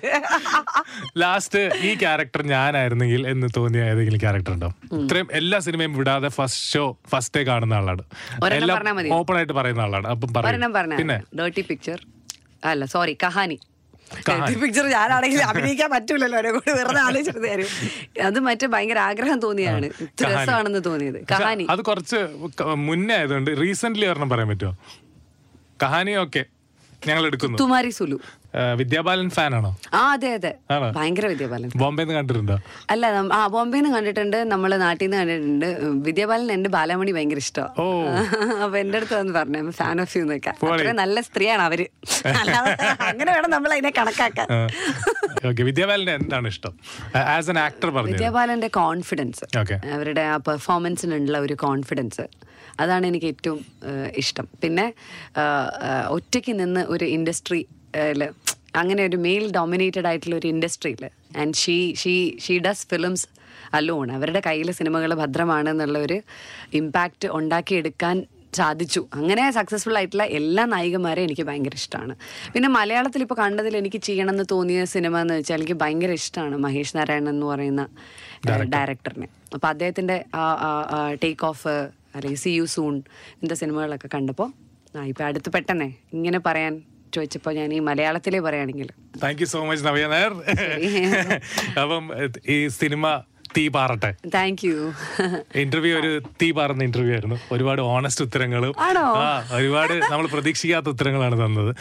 ലാസ്റ്റ് ഈ ക്യാരക്ടർ ഞാനായിരുന്നെങ്കിൽ എന്ന് തോന്നിയ ഏതെങ്കിലും ക്യാരക്ടർ ഉണ്ടോ? ഇത്രയും എല്ലാ സിനിമയും വിടാതെ ഫസ്റ്റ് ഷോ ഫസ്റ്റ് ഡേ കാണുന്ന ആളാണ്. എല്ലാം ഓപ്പൺ ആയിട്ട് പറയുന്ന ആളാണ്. അപ്പം പിന്നെ? ഡേർട്ടി പിക്ചർ അല്ല സോറി കഹാനി. പിക്ചർ ഞാനാണെങ്കിൽ അഭിനയിക്കാൻ പറ്റൂലല്ലോ അവരെ കൂടെ വെറുതെ ആലോചിച്ചിട്ട് കാര്യം. അത് മറ്റേ ഭയങ്കര ആഗ്രഹം തോന്നിയാണ്. രസമാണെന്ന് തോന്നിയത്. കഹാനി. അത് കുറച്ച് മുന്നേ ആയതുകൊണ്ട് റീസെന്റ് ഒരെണ്ണം പറയാൻ പറ്റുമോ? കഹാനി ഓക്കെ ഞങ്ങൾ എടുക്കുന്നു. തുമാരി സുലു. വിദ്യാബാലൻ ഫാനാണോ? ആ അതെ അതെ? ഭയങ്കര വിദ്യാബാലൻ ബോംബെ കണ്ടിട്ടുണ്ടോ? അല്ല ആ ബോംബെ നിന്ന് കണ്ടിട്ടുണ്ട് നമ്മൾ നാട്ടിൽ നിന്ന് കണ്ടിട്ടുണ്ട്. വിദ്യാബാലൻ എന്റെ ബാലമണി ഭയങ്കര ഇഷ്ടം. [laughs] അപ്പൊ എന്റെ അടുത്ത് വന്ന് പറഞ്ഞു ഫാൻ ഓഫ് യു എന്നൊക്കെ. നല്ല സ്ത്രീയാണ് അവർ. [laughs] അങ്ങനെ വേണം നമ്മൾ അതിനെ കണക്കാക്കാൻ വിദ്യാബാലന്റെ എന്താണ് ഇഷ്ടം? ആസ് എൻ ആക്ടർ പറഞ്ഞു? വിദ്യാബാലന്റെ കോൺഫിഡൻസ് Okay. അവരുടെ ആ പെർഫോമൻസിനുള്ള ഒരു കോൺഫിഡൻസ് അതാണ് എനിക്ക് ഏറ്റവും ഇഷ്ടം. പിന്നെ ഒറ്റയ്ക്ക് നിന്ന് ഒരു ഇൻഡസ്ട്രിയിൽ അങ്ങനെ ഒരു മെയിൽ ഡോമിനേറ്റഡ് ആയിട്ടുള്ള ഒരു ഇൻഡസ്ട്രിയിൽ and she she she does films alone അവരുടെ കയ്യിലെ സിനിമകൾ ഭദ്രമാണ് എന്നുള്ള ഒരു ഇമ്പാക്റ്റ് ഉണ്ടാക്കിയെടുക്കാൻ സാധിച്ചു. അങ്ങനെ സക്സസ്ഫുൾ ആയിട്ടുള്ള എല്ലാ നായികമാരെയും എനിക്ക് ഭയങ്കര ഇഷ്ടമാണ്. പിന്നെ മലയാളത്തിൽ ഇപ്പോൾ കണ്ടതിൽ എനിക്ക് ചെയ്യണം എന്ന് തോന്നിയ സിനിമ എന്ന് വെച്ചാൽ എനിക്ക് ഭയങ്കര ഇഷ്ടമാണ് മഹേഷ് നാരായണൻ എന്ന് പറയുന്ന ഡയറക്ടറിനെ. അപ്പോൾ അദ്ദേഹത്തിന്റെ ആ ടേക്ക് ഓഫ് അല്ലെങ്കിൽ സി യു സൂൺ ഇങ്ങനത്തെ സിനിമകളൊക്കെ കണ്ടപ്പോൾ ആ ഇപ്പം അടുത്ത് പെട്ടെന്നേ ഇങ്ങനെ പറയാൻ ചോദിച്ചപ്പോൾ ഞാൻ ഈ മലയാളത്തിലേ പറയുകയാണെങ്കിൽ. Thank you so much Navya Nair. [laughs] അപ്പം ഈ സിനിമ തീ പാറട്ടെ. താങ്ക് യു ഇന്റർവ്യൂ ഒരു തീ പാറുന്ന ഇന്റർവ്യൂ ആയിരുന്നു. ഒരുപാട് ഓണസ്റ്റ് ഉത്തരങ്ങളും. ഒരുപാട് നമ്മൾ പ്രതീക്ഷിക്കാത്ത ഉത്തരങ്ങളാണ് തന്നത്.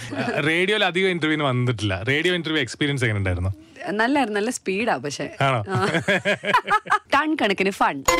റേഡിയോയിൽ അധികം ഇന്റർവ്യൂവിന് വന്നിട്ടില്ല. റേഡിയോ ഇന്റർവ്യൂ എക്സ്പീരിയൻസ് എങ്ങനെ ഉണ്ടായിരുന്നു നല്ലായിരുന്നു നല്ല സ്പീഡാ പക്ഷെ. ആണോ? [laughs] ടൺ കണക്കിന് ഫണ്ട്